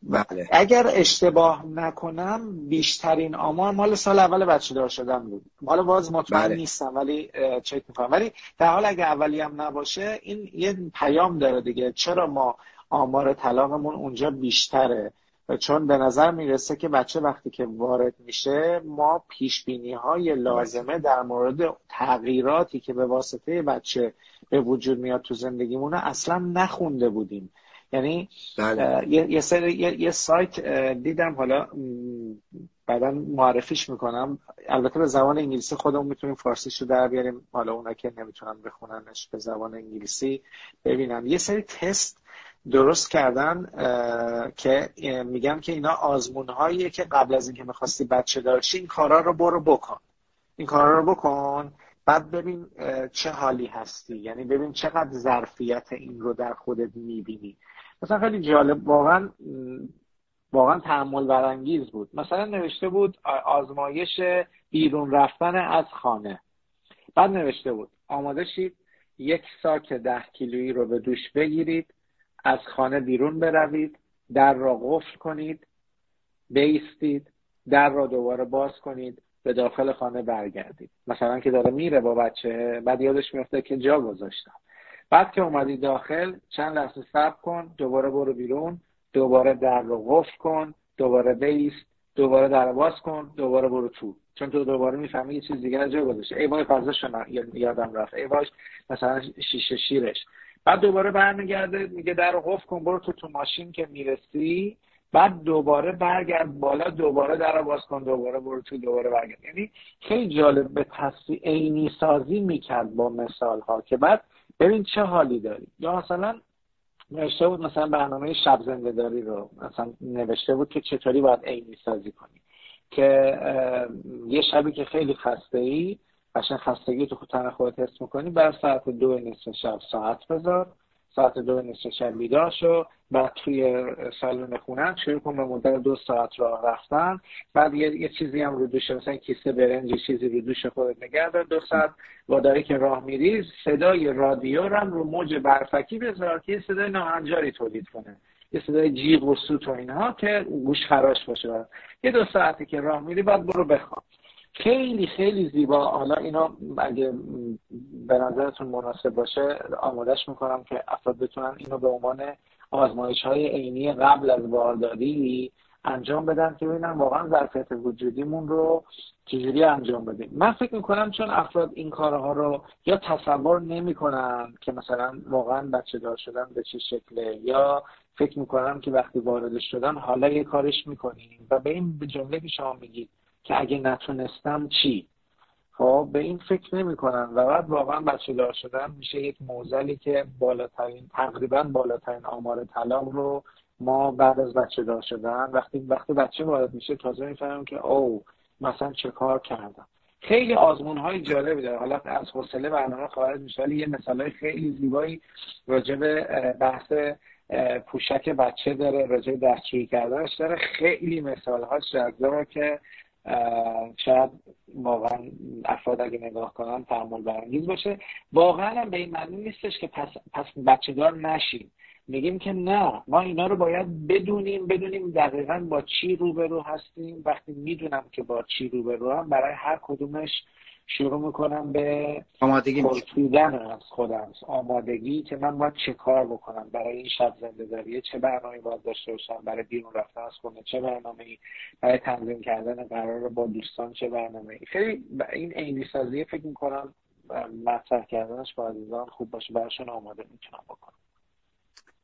بله. اگر اشتباه نکنم بیشترین آمار مال سال اول بچه دار شدن بود. حالا باز مطمئن بله. نیستم ولی چک می‌کنم. ولی در حال اگه اولی هم نباشه این یه پیام داره دیگه. چرا ما آمار طلاقمون اونجا بیشتره؟ چون به نظر می‌رسه که بچه وقتی که وارد میشه ما پیش بینی های لازمه در مورد تغییراتی که به واسطه بچه به وجود میاد تو زندگیمونه اصلا نخونده بودیم. یعنی بله. یه, یه, یه, سایت دیدم حالا بعدا معرفیش می‌کنم. البته به زبان انگلیسی خودمون می‌تونیم فارسیش رو در بیاریم. حالا اونا که نمی‌تونن بخوننش به زبان انگلیسی ببینم یه سری تست درست کردن که میگم که اینا آزمون هاییه که قبل از اینکه می‌خواستی بچه دارشی این کارا رو برو بکن. این کارا رو بکن. بعد ببین چه حالی هستی. یعنی ببین چقدر ظرفیت این رو در خودت می‌بینی. مثلا خیلی جالب واقعا واقعا تحمل برانگیز بود. مثلا نوشته بود آزمایش بیرون رفتن از خانه. بعد نوشته بود آماده شید یک ساک ده کیلویی رو به دوش بگیرید. از خانه بیرون بروید در را قفل کنید بیستید در را دوباره باز کنید به داخل خانه برگردید. مثلا که داره میره با بچه بعد یادش میفته که جا گذاشتم. بعد که اومدی داخل چند لحظه صبر کن دوباره برو بیرون دوباره در رو قفل کن دوباره بیست دوباره در باز کن دوباره برو تو. چون تو دوباره می‌فهمی یه چیز دیگه جا گذاشته. ای وای فضا یادم رفت. ای وای مثلا شیشه شیرش. بعد دوباره برمیگرده میگه در رو قفل کن برو تو تو ماشین که می‌رسی. بعد دوباره برگرد بالا دوباره در باز کن دوباره برو تو دوباره برگرد. یعنی خیلی جالب به تصویر عینی سازی می‌کرد با مثال ها که بعد ببین چه حالی داری. یا مثلا نوشته بود مثلا برنامه شب زنده داری رو مثلا نوشته بود که چطوری باید عینی سازی کنی. که یه شبی که خیلی خسته ای قشنگ خستگی تو تن خودت حس می‌کنی بر ساعت دو نصف شب ساعت بذار ساعت دو نصف شب بیدار شو بعد توی سالن خونه شروع کن به مدت دو ساعت راه رفتن. بعد یه, یه چیزی هم رو دوش مثلا کیسه برنج چیزی رو دوش خودت نگه دار. دو ساعت داری که راه میری صدای رادیو هم رو موج برفکی بذار که یه صدای ناهنجاری تولید کنه. یه صدای جیغ و سوت و اینها که گوش خراش باشه یه دو ساعتی که راه میری بعد برو بخواب. خیلی خیلی زیبا. حالا اینا اگه به نظرتون مناسب باشه آمادش می‌کنم که افراد بتونن اینو به عنوان آزمایش های عینی قبل از بارداری انجام بدن که ببینن واقعا ظرفیت وجودیمون رو چجوری انجام بدیم. من فکر می‌کنم چون افراد این کارها رو یا تصور نمی‌کنن که مثلا واقعا بچه دار شدن به چه شکله یا فکر می‌کنم که وقتی وارد شدن حالا یه کارش می‌کنیم. و به این جمله که شما میگید که اگه نتونستم چی؟ خب به این فکر نمی کنن و بعد واقعا بچه دار شدن میشه یک موزلی که بالاترین تقریبا بالاترین آمار طلاق رو ما بعد از بچه دار شدن وقتی وقتی بچه وارد میشه تازه می‌فهمم که او مثلا چه کار کردم؟ خیلی آزمون های جالبی داره. حالا از حوصله برنامه خارج میشه ولی یه مثال های خیلی زیبایی راجع به بحث پوشک بچه داره راجع به دستشویی کردنش داره. خیلی مثال ها که شاید واقعا افراد اگه نگاه کنن تحمل برانگیز باشه. واقعا هم به این معنی نیستش که پس, پس بچه دار نشیم میگیم که نه ما اینا رو باید بدونیم بدونیم دقیقا با چی روبرو هستیم. وقتی می‌دونم که با چی روبرو هم برای هر کدومش شروع می‌کنم به آمادگی از خودم. آمادگی که من باید چه کار بکنم؟ برای این شب زنده داریه چه برنامه باید داشته باشم؟ برای بیرون رفتن از خونه چه برنامه برای تنظیم کردن قرار با دوستان چه برنامه خیلی این عینی سازی فکر می‌کنم مطرح کردنش با عزیزان خوب باشه. براشون آماده می‌تونم بکنم.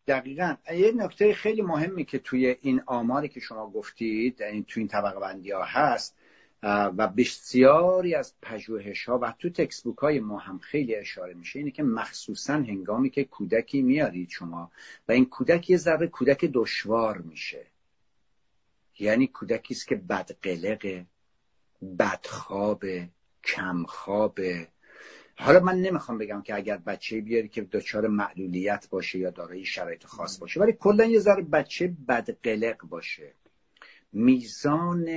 دقیقا. یه نکته خیلی مهمی که توی این آماری که شما گفتید یعنی توی این طبقه بندی ها هست و بسیاری از پژوهش ها و تو تکسبوک های ما هم خیلی اشاره میشه اینه که مخصوصا هنگامی که کودکی میارید شما و این کودک یه ذره کودک دشوار میشه. یعنی کودکی است که بدقلقه بدخوابه کمخوابه. حالا من نمی‌خوام بگم که اگر بچه بیاری که دچار معلولیت باشه یا دارای شرایط خاص باشه ولی کلا یه ذره بچه بدقلق باشه. میزان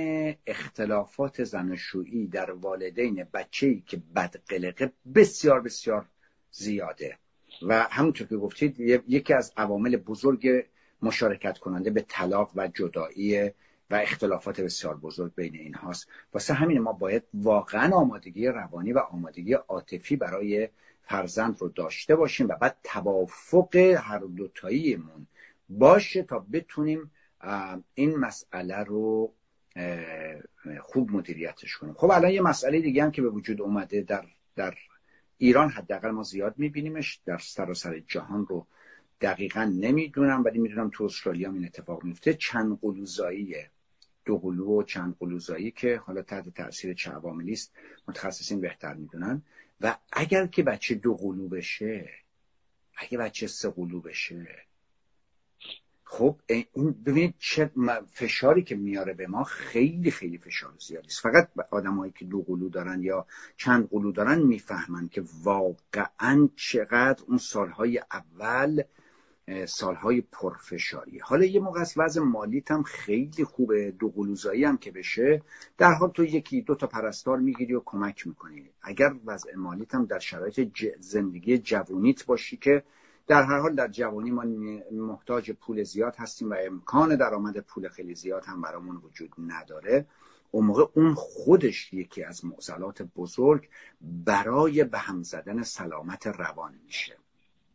اختلافات زناشویی در والدین بچه‌ای که بدقلقه بسیار بسیار زیاده. و همونطور که گفتید یکی از عوامل بزرگ مشارکت کننده به طلاق و جدایی و اختلافات بسیار بزرگ بین این هاست واسه همین ما باید واقعا آمادگی روانی و آمادگی عاطفی برای فرزند رو داشته باشیم و بعد توافق هر دوتاییمون باشه تا بتونیم این مسئله رو خوب مدیریتش کنیم. خب الان یه مسئله دیگه هم که به وجود اومده در در ایران حداقل ما زیاد میبینیمش در سراسر جهان رو دقیقا نمی‌دونم ولی می‌دونم تو استرالیا این اتفاق میفته چند قلوزاییه دو قلو و چند قلوزایی که حالا تحت تاثیر چه عواملی است متخصصین بهتر می‌دونن. و اگر که بچه دو قلو بشه اگه بچه سه قلو بشه خب این ببینید چه فشاری که میاره به ما خیلی خیلی فشار زیادی است. فقط آدمایی که دو قلو دارن یا چند قلو دارن می‌فهمن که واقعا چقدر اون سالهای اول سالهای پرفشاری. حالا یه موقع از وضع مالیت هم خیلی خوبه دو قلوزایی هم که بشه در حال تو یکی دو تا پرستار می‌گیری و کمک می‌کنی. اگر وضع مالیت هم در شرایط زندگی جوونیت باشی که در هر حال در جوانی ما محتاج پول زیاد هستیم و امکان درآمد پول خیلی زیاد هم برامون وجود نداره. اون موقع اون خودش یکی از معضلات بزرگ برای به هم زدن سلامت روان میشه.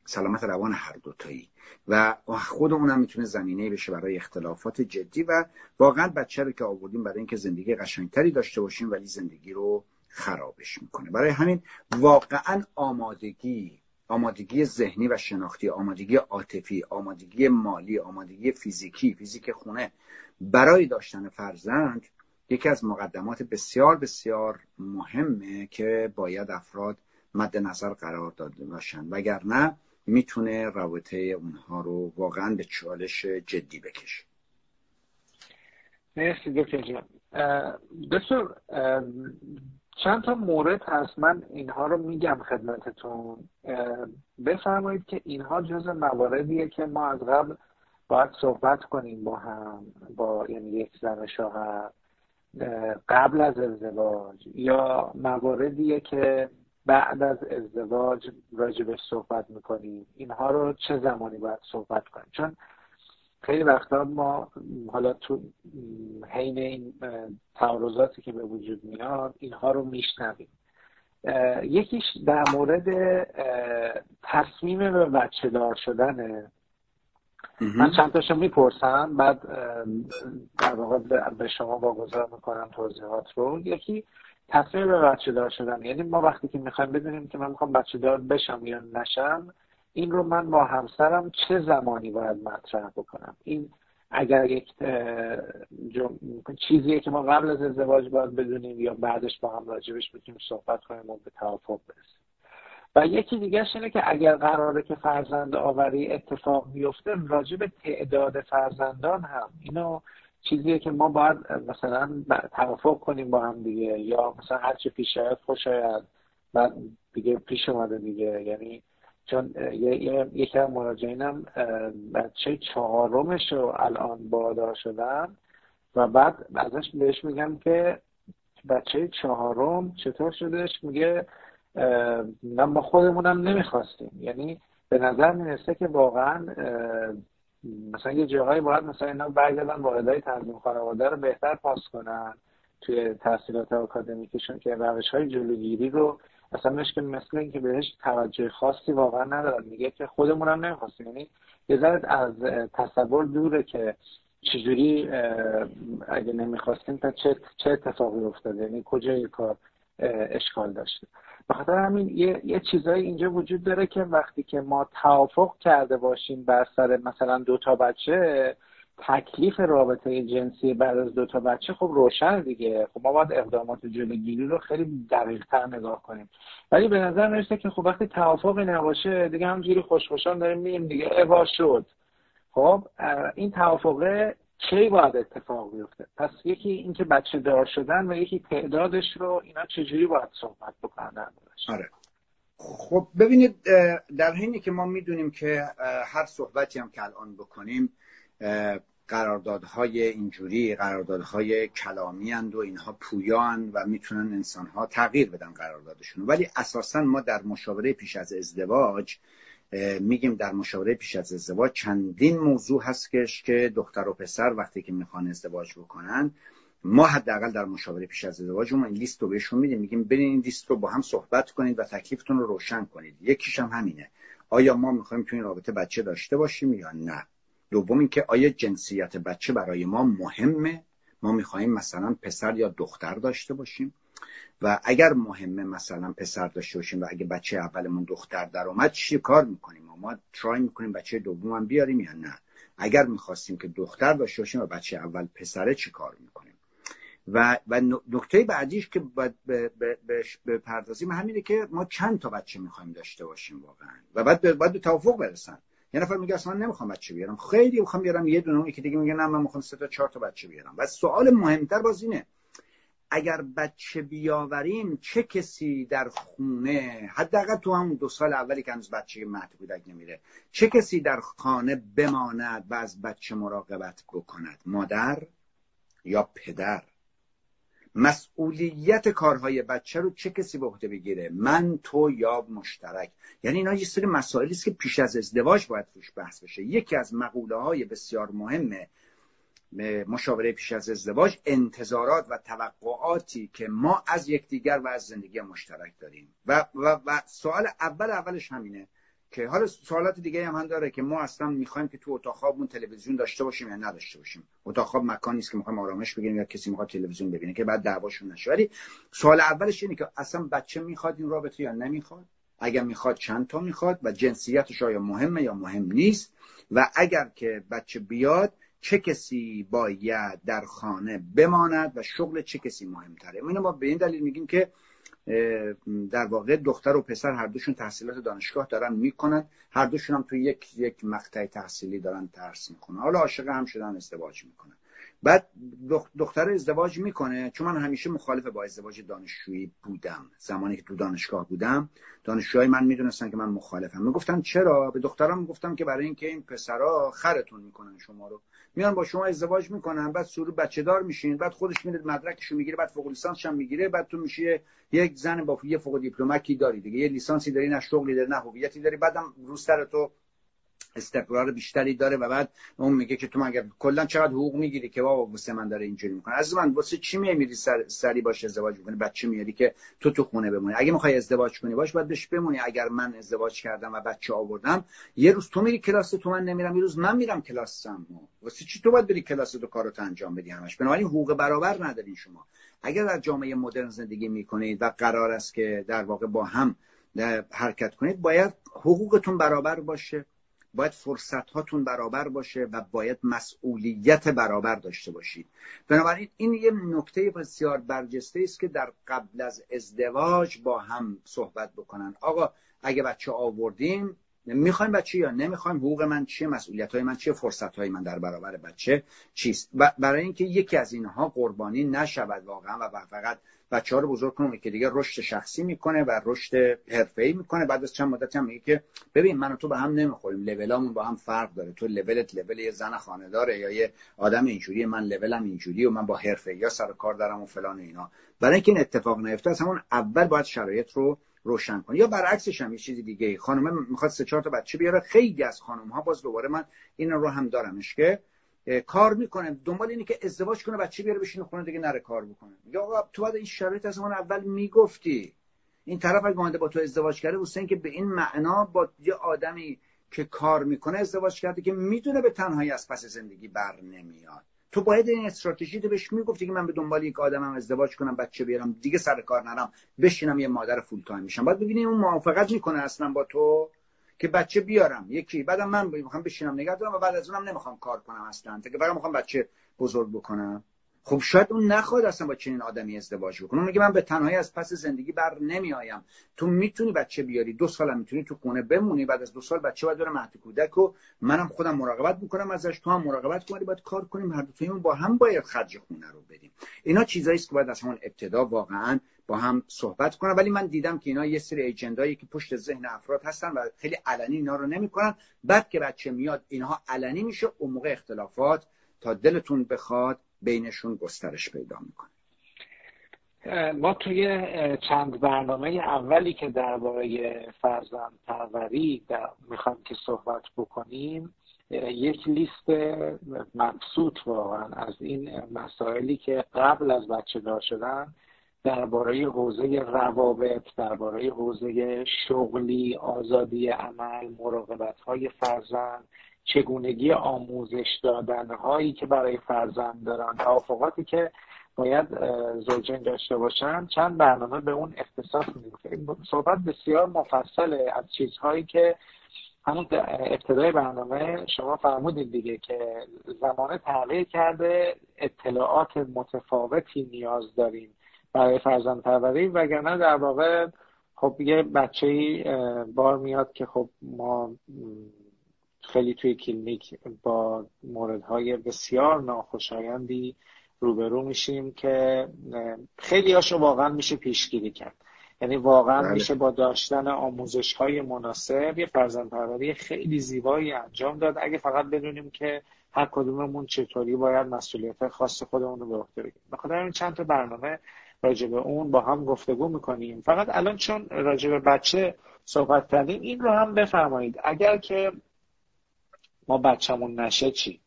سلامت روان هر دوتایی. و خود اونم می‌تونه زمینه بشه برای اختلافات جدی و واقعا بچه رو که آوردیم برای اینکه زندگی قشنگتری داشته باشیم ولی زندگی رو خرابش می‌کنه. برای همین واقعا آمادگی آمادگی ذهنی و شناختی آمادگی عاطفی آمادگی مالی آمادگی فیزیکی فیزیک خونه برای داشتن فرزند یکی از مقدمات بسیار بسیار مهمه که باید افراد مد نظر قرار داده باشن. وگرنه می‌تونه رابطه اونها رو واقعا به چالش جدی بکشه. مرسی دکتر جان. دکتر چند تا مورد هست. من اینها رو میگم خدمتتون. بفرمایید که اینها جز مواردیه که ما از قبل باید صحبت کنیم با هم با یعنی یک زن شوهر قبل از ازدواج یا مواردیه که بعد از ازدواج راجبش صحبت می‌کنیم. اینها رو چه زمانی باید صحبت کنیم؟ چون خیلی وقتا ما حالا تو حین این تعارضاتی که به وجود میاد اینها رو میشنویم. یکیش در مورد تصمیم به بچه دار شدنه. من چند تاشو می‌پرسم بعد در واقع به شما واگذار می‌کنم توضیحات رو. یکی تصمیم به بچه دار شدن. یعنی ما وقتی که می‌خوایم بدونیم که من می‌خوام بچه دار بشم یا نشم این رو من با همسرم چه زمانی باید مطرح بکنم؟ این اگر یک چیزیه که ما قبل از ازدواج باید بدونیم یا بعدش با هم راجبش بتونیم صحبت کنیم و به توافق برسیم. و یکی دیگه اینه که اگر قراره که فرزند آوری اتفاق بیفته راجب تعداد فرزندان هم. اینو چیزیه که ما باید مثلا توافق کنیم با هم دیگه. یا مثلا هرچی پیش آید خوش آید. بعد دیگه پیش اومده دیگه. یعنی چون یکی از مراجعینم بچه چهارمش رو الان بادار شدن و بعد ازش بهش میگم که بچه چهارم چطور شدش؟ میگه من با خودمونم نمی‌خواستیم. یعنی به نظر می‌رسه که واقعا مثلا یه جاهایی باید مثلا اینا برگردن واحدهای تنظیم خانواده رو بهتر پاس کنن توی تحصیلات آکادمیکشون که روش های جلوگیری رو اصلا مشکل مثل اینکه بهش توجه خاصی واقعا ندارد میگه که خودمون هم نمی‌خواستیم. یعنی یه از تصور دوره که چجوری اگه نمی‌خواستیم تا چه, چه اتفاقی افتاده؟ یعنی کجای کار اشکال داشته؟ به خاطر همین یه, یه چیزایی اینجا وجود داره که وقتی که ما توافق کرده باشیم بر سر مثلا دو تا بچه تکلیف رابطه جنسی بعد از دو تا بچه خب روشن دیگه. خب ما باید اقدامات جلوگیری رو خیلی دقیق تر نگاه کنیم. ولی به نظر می‌رسه که خب وقتی توافقی نباشه دیگه همجوری خوشخوشان داریم میگیم دیگه اوا شد. خب این توافقه کی باید اتفاق بیفته؟ پس یکی اینکه بچه دار شدن و یکی تعدادش رو اینا چجوری باید صحبت بکنن؟ آره. خب ببینید در حینی که ما می‌دونیم که هر صحبتی هم که الان بکنیم قراردادهای اینجوری قراردادهای کلامی اند و اینها پویان و می‌تونن انسانها تغییر بدن قراردادشون ولی اساسا ما در مشاوره پیش از ازدواج میگیم در مشاوره پیش از ازدواج چندین موضوع هستش که دختر و پسر وقتی که می‌خوان ازدواج بکنن ما حداقل در مشاوره پیش از ازدواج اون این لیست رو بهشون میدیم. میگیم برین این لیست رو با هم صحبت کنید و تکلیفتون رو روشن کنید. یکیش هم همینه. آیا ما می‌خوایم تو این رابطه بچه داشته باشیم یا نه؟ دوم اینکه آیا جنسیت بچه برای ما مهمه؟ ما می‌خواهیم مثلا پسر یا دختر داشته باشیم. و اگر مهمه مثلا پسر داشته باشیم و اگه بچه اولمون دختر در اومد چی کار می‌کنیم؟ ما ترای می‌کنیم بچه دوم هم بیاریم یا نه؟ اگر می‌خواستیم که دختر داشته باشیم و بچه اول پسره چی کار می‌کنیم؟ و و نکته بعدیش که باید به پردازیم همینه که ما چند تا بچه می‌خوایم داشته باشیم واقعا. و بعد به توافق برسن. یه نفر میگه اصلا نمی‌خوام بچه بیارم. خیلی می‌خوام بیارم. یه دونه که دیگه میگه نه من می‌خوام سه تا چهار تا بچه بیارم. و سوال مهمتر باز اینه اگر بچه بیاوریم چه کسی در خونه حداقل تو همون دو سال اولی که هنوز بچه مهد کودک نمیره چه کسی در خانه بماند و از بچه مراقبت بکند؟ مادر یا پدر؟ مسئولیت کارهای بچه رو چه کسی به عهده بگیره؟ من تو یا مشترک. یعنی اینا یه سری مسائلی است که پیش از ازدواج باید روش بحث بشه. یکی از مقوله های بسیار مهمه مشاوره پیش از ازدواج انتظارات و توقعاتی که ما از یکدیگر و از زندگی مشترک داریم. و, و, و سوال اول اولش همینه. که حالا سوالات دیگه هم, هم داره که ما اصلا می‌خوایم که تو اتاق خوابمون تلویزیون داشته باشیم یا نداشته باشیم. اتاق خواب مکانی است که می‌خوایم آرامش بگیریم یا کسی می‌خواد تلویزیون ببینه که بعد دعواشون نشه. ولی سوال اولش اینه که اصلا بچه می‌خواد این رابطه یا نمی‌خواد؟ اگر می‌خواد چند تا می‌خواد و جنسیتش آیا مهمه یا مهم نیست؟ و اگر که بچه بیاد چه کسی باید در خانه بماند و شغل چه کسی مهمتره؟ اینو ما به این دلیل میگیم که در واقع دختر و پسر هر دوشون تحصیلات دانشگاه دارن می‌کنن. هر دوشون هم توی یک یک مقطع تحصیلی دارن درس می‌کنن حالا عاشق هم شدن ازدواج می‌کنن. بعد دختر ازدواج می‌کنه. چون من همیشه مخالف با ازدواج دانشجویی بودم. زمانی که تو دانشگاه بودم دانشجوهای من می‌دونستن که من مخالفم. می‌گفتن چرا؟ به دخترم می‌گفتم که برای اینکه این پسرا خرتون می‌کنن شما رو. میان با شما ازدواج می‌کنن بعد سورو بچه دار میشین بعد خودش میره مدرکشو می‌گیره بعد فوق لیسانس هم می‌گیره بعد تو میشه یک زن با یه فوق دیپلمکی داری دیگه. یه لیسانسی داری نه شغلی داری نه هویتی داری. بعدم روستر تو استقرار بیشتری داره و بعد اون میگه که تو مگر کلا چقدر حقوق می‌گیری که بابا واسه من داره اینجوری می‌کنه؟ از من واسه چی میمیری سر سری باش ازدواج می‌کنی؟ بچه میاری که تو تو خونه بمونی؟ اگه می‌خوای ازدواج کنی باش باید بهش بمونی. اگر من ازدواج کردم و بچه آوردم یه روز تو میری کلاس تو من نمیرم. یه روز من میرم کلاسم واسه چی تو باید بری کلاس تو کارو انجام بدی همش؟ بنابراین حقوق برابر ندارین شما. اگر در جامعه مدرن زندگی می‌کنید و قرار است که در واقع با هم حرکت کنید باید حقوقتون برابر باشه. باید فرصت هاتون برابر باشه و باید مسئولیت برابر داشته باشید. بنابراین این یه نکته بسیار برجسته است که در قبل از ازدواج با هم صحبت بکنن. آقا اگه بچه آوردیم می‌خوایم بچه یا نمی‌خوایم حقوق من چیه مسئولیت های من چیه فرصت های من در برابر بچه چیست؟ برای اینکه یکی از اینها قربانی نشود واقعا و فقط بچه ها رو بزرگ کنه که دیگه رشد شخصی می‌کنه و رشد حرفه‌ای می‌کنه. بعد از چند مدتی هم میگه که ببین من و تو به هم نمی‌خوریم. لولامون با هم فرق داره. تو لولت لول یه زن خانه داره یا یه آدم اینجوری من لولم اینجوری و من با حرفه یا سر کار دارم و فلان و اینا. برای اینکه این اتفاق نیفته از همون اول باید شرایط رو روشن کنی. یا برعکسش هم یه چیزی دیگه خانم می‌خواد سه چهار تا بچه بیاره. خیلی از خانم ها باز دوباره من این رو هم دارمش که کار می‌کنه. دنبال اینه که ازدواج کنه بچه بیاره بشینه خونه دیگه نره کار بکنه. یا تو باید این شرایط از اون اول می‌گفتی. این طرف اگه با تو ازدواج کرده واسه که به این معنا با یه آدمی که کار می‌کنه ازدواج کرده که می‌دونه به تنهایی از پس زندگی بر نمیاد. تو باید این استراتژی رو بهش می‌گفتی که من به دنبال یک آدمم ازدواج کنم بچه بیارم دیگه سر کار نرم بشینم یه مادر فول تایم میشم. باید ببینیم اون موافقت می‌کنه اصلا با تو؟ که بچه بیارم. یکی بعدم من می‌خوام بشینم نگه دارم و بعد از اونم نمی‌خوام کار کنم اصلا. که فقط می‌خوام بچه بزرگ بکنم. خب شاید اون نخواد اصلا با چنین آدمی ازدواج بکنه. میگه من به تنهایی از پس زندگی بر نمیآیم. تو می‌تونی بچه بیاری. دو سال می‌تونی تو خونه بمونی. بعد از دو سال بچه باید بره مهد کودک و منم خودم مراقبت می‌کنم ازش. تو هم مراقبت کنی باید کار کنیم. هر دو با هم باید خرج خونه رو بدیم اینا چیزایی است که باید از همون ابتدا واقعا با هم صحبت کنن ولی من دیدم که اینا یه سری ایجندایی که پشت ذهن افراد هستن و خیلی علنی اینا رو نمی‌کنن. بعد که بچه میاد اینها علنی میشه. اون موقع اختلافات تا دلتون بخواد بینشون گسترش پیدا می‌کنه. ما توی چند برنامه اولی که درباره فرزند پروری می‌خوام که صحبت بکنیم یک لیست مبسوط واقعا از این مسائلی که قبل از بچه دار شدن درباره حوزه روابط درباره حوزه شغلی آزادی عمل مراقبت های فرزند چگونگی آموزش دادن هایی که برای فرزند دارن. توافقاتی که باید زوجین داشته باشن. چند برنامه به اون اختصاص میدیم. صحبت بسیار مفصله. از چیزهایی که همون ابتدای برنامه شما فرمودید دیگه که زمانه تغییر کرده اطلاعات متفاوتی نیاز داریم. برای فرزند پروری وگرنه در واقع خب یه بچه بار میاد که خب ما خیلی توی کلینیک با موردهای بسیار ناخوشایندی روبرو میشیم که خیلی هاشو واقعا میشه پیشگیری کرد. یعنی واقعا بله. میشه با داشتن آموزش های مناسب یه فرزند پروری خیلی زیبایی انجام داد. اگه فقط بدونیم که هر کدوممون چطوری باید مسئولیت خاص خودمون رو به عهده بگیریم بخاطر این چند تا برنامه راجع اون با هم گفتگو می‌کنیم. فقط الان چون راجع بچه صحبت کردیم این رو هم بفرمایید. اگر که ما بچه‌مون نشه چی؟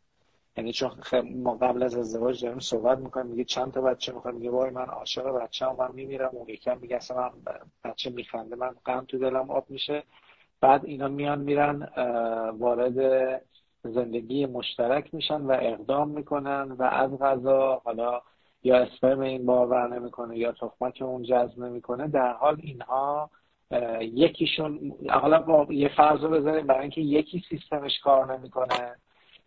یعنی چون ما قبل از ازدواج داریم صحبت می‌کنیم میگه چند تا بچه می‌خوام؟ میگه وای من عاشق بچه من میمیرم. اون یکم میگه اصلا من بچه میخنده من غم تو دلم آب میشه. بعد اینا میان میرن وارد زندگی مشترک میشن و اقدام می‌کنن و از غذا حالا یا اسپرم این باور نمی‌کنه یا تخمک اون جذب نمی‌کنه در حال اینها یکیشون حالا با یه فرض رو بذاریم برای اینکه یکی سیستمش کار نمی‌کنه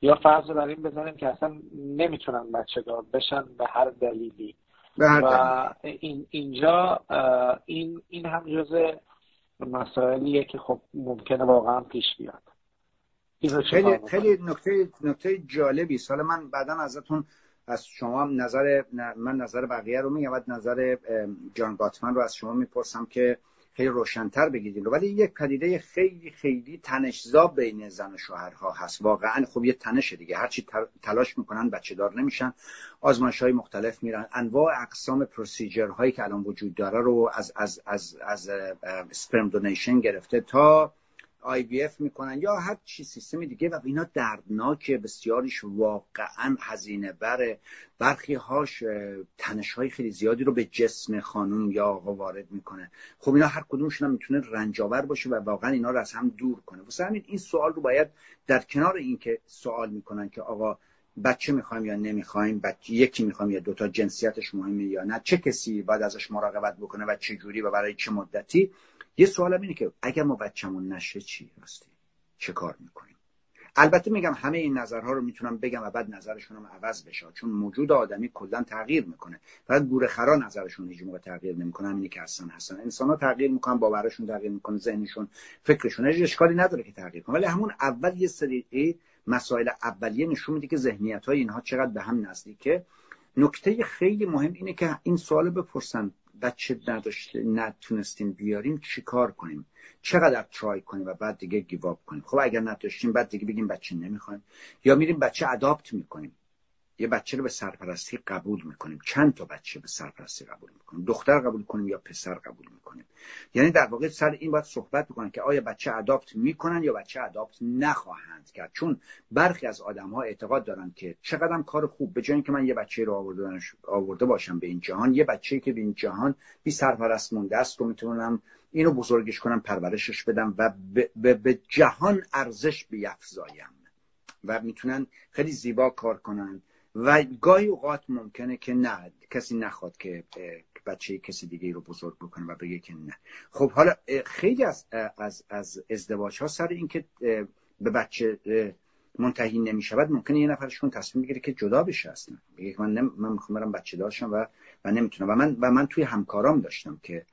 یا فرض رو برای این بزنیم که اصلا نمی‌تونن بچه دار بشن به هر دلیلی. و این اینجا این این هم جز مسائلیه که خب ممکنه واقعا پیش بیاد. خیلی خیلی نکته نکته جالبی سال من بعدا ازتون از شما هم نظر من نظر بقیه رو میگم نظر جان گاتمن رو از شما می‌پرسم که خیلی روشنتر بگیدین رو ولی یک پدیده خیلی خیلی تنشزا بین زن و شوهرها هست. واقعا خب یه تنشه دیگه. هرچی تلاش می‌کنن بچه دار نمیشن. آزمایش های مختلف میرن. انواع اقسام پروسیجر هایی که الان وجود داره رو از از از از سپرم دونیشن گرفته تا IVF می‌کنن یا هر چی سیستم دیگه و اینا دردناکه بسیاریش واقعا هزینه بره. برخی هاش تنش های خیلی زیادی رو به جسم خانم یا آقا وارد می‌کنه. خب اینا هر کدومشون هم می‌تونه رنجاور باشه و واقعا اینا رو از هم دور کنه. واسه همین این سوال رو باید در کنار اینکه سوال می‌کنن که آقا بچه می‌خوایم یا نمی‌خوایم بچه یکی می‌خوایم یا دوتا جنسیتش مهمه یا نه چه کسی باید ازش مراقبت بکنه و چه جوری و برای چه مدتی؟ یه سوالم اینه که اگر ما بچه‌مون نشه چی؟ راستی. چه کار می‌کنیم؟ البته میگم همه این نظرها رو می‌تونم بگم و بعد نظرشون هم عوض بشه. چون موجود آدمی کلا تغییر می‌کنه. فقط گوره خرا نظرشون هیچ تغییر نمی‌کنه. همینی که هستن هستن. انسان ها تغییر می‌کنن باورشون تغییر می‌کنه ذهنشون فکرشون. اشکالی نداره که تغییر کنه. ولی همون اول یه سری مسائل اولیه نشون میده که ذهنیت های اینها چقدر به هم نزدیکه. نکته خیلی مهم اینه که این سوال بپرسن بچه نداشته نتونستیم بیاریم چیکار کنیم؟ چقدر ترای کنیم و بعد دیگه گیواب کنیم؟ خب اگر نداشتیم بعد دیگه بگیم بچه نمی‌خوایم. یا میریم بچه اداپت می‌کنیم. یه بچه رو به سرپرستی قبول می‌کنیم. چند تا بچه به سرپرستی قبول می‌کنیم؟ دختر قبول کنیم یا پسر قبول می‌کنیم؟ یعنی در واقع سر این باید صحبت بکنن که آیا بچه اداپت می‌کنن یا بچه اداپت نخواهند کرد. چون برخی از آدم ها اعتقاد دارن که چقدرم کار خوب به جای که من یه بچه رو آورده, آورده باشم به این جهان یه بچه که به این جهان بی سرپرست مونده است رو می‌تونم اینو بزرگش کنم پرورشش بدم و به, به جهان ارزش بیافزایم. و می‌تونن خیلی زیبا کار کنن. و گاهی اوقات ممکنه که نه کسی نخواد که بچه کسی دیگه رو بزرگ بکنه و بگه که نه. خب حالا خیلی از از از ازدواج ها سر اینکه به بچه منتهی نمی شود ممکنه یه نفرشون تصمیم بگیره که جدا بشه اصلا. بگه من نم... من می‌خوام برم بچه داشتم و و نمی‌تونم. و من و من توی همکارام داشتم که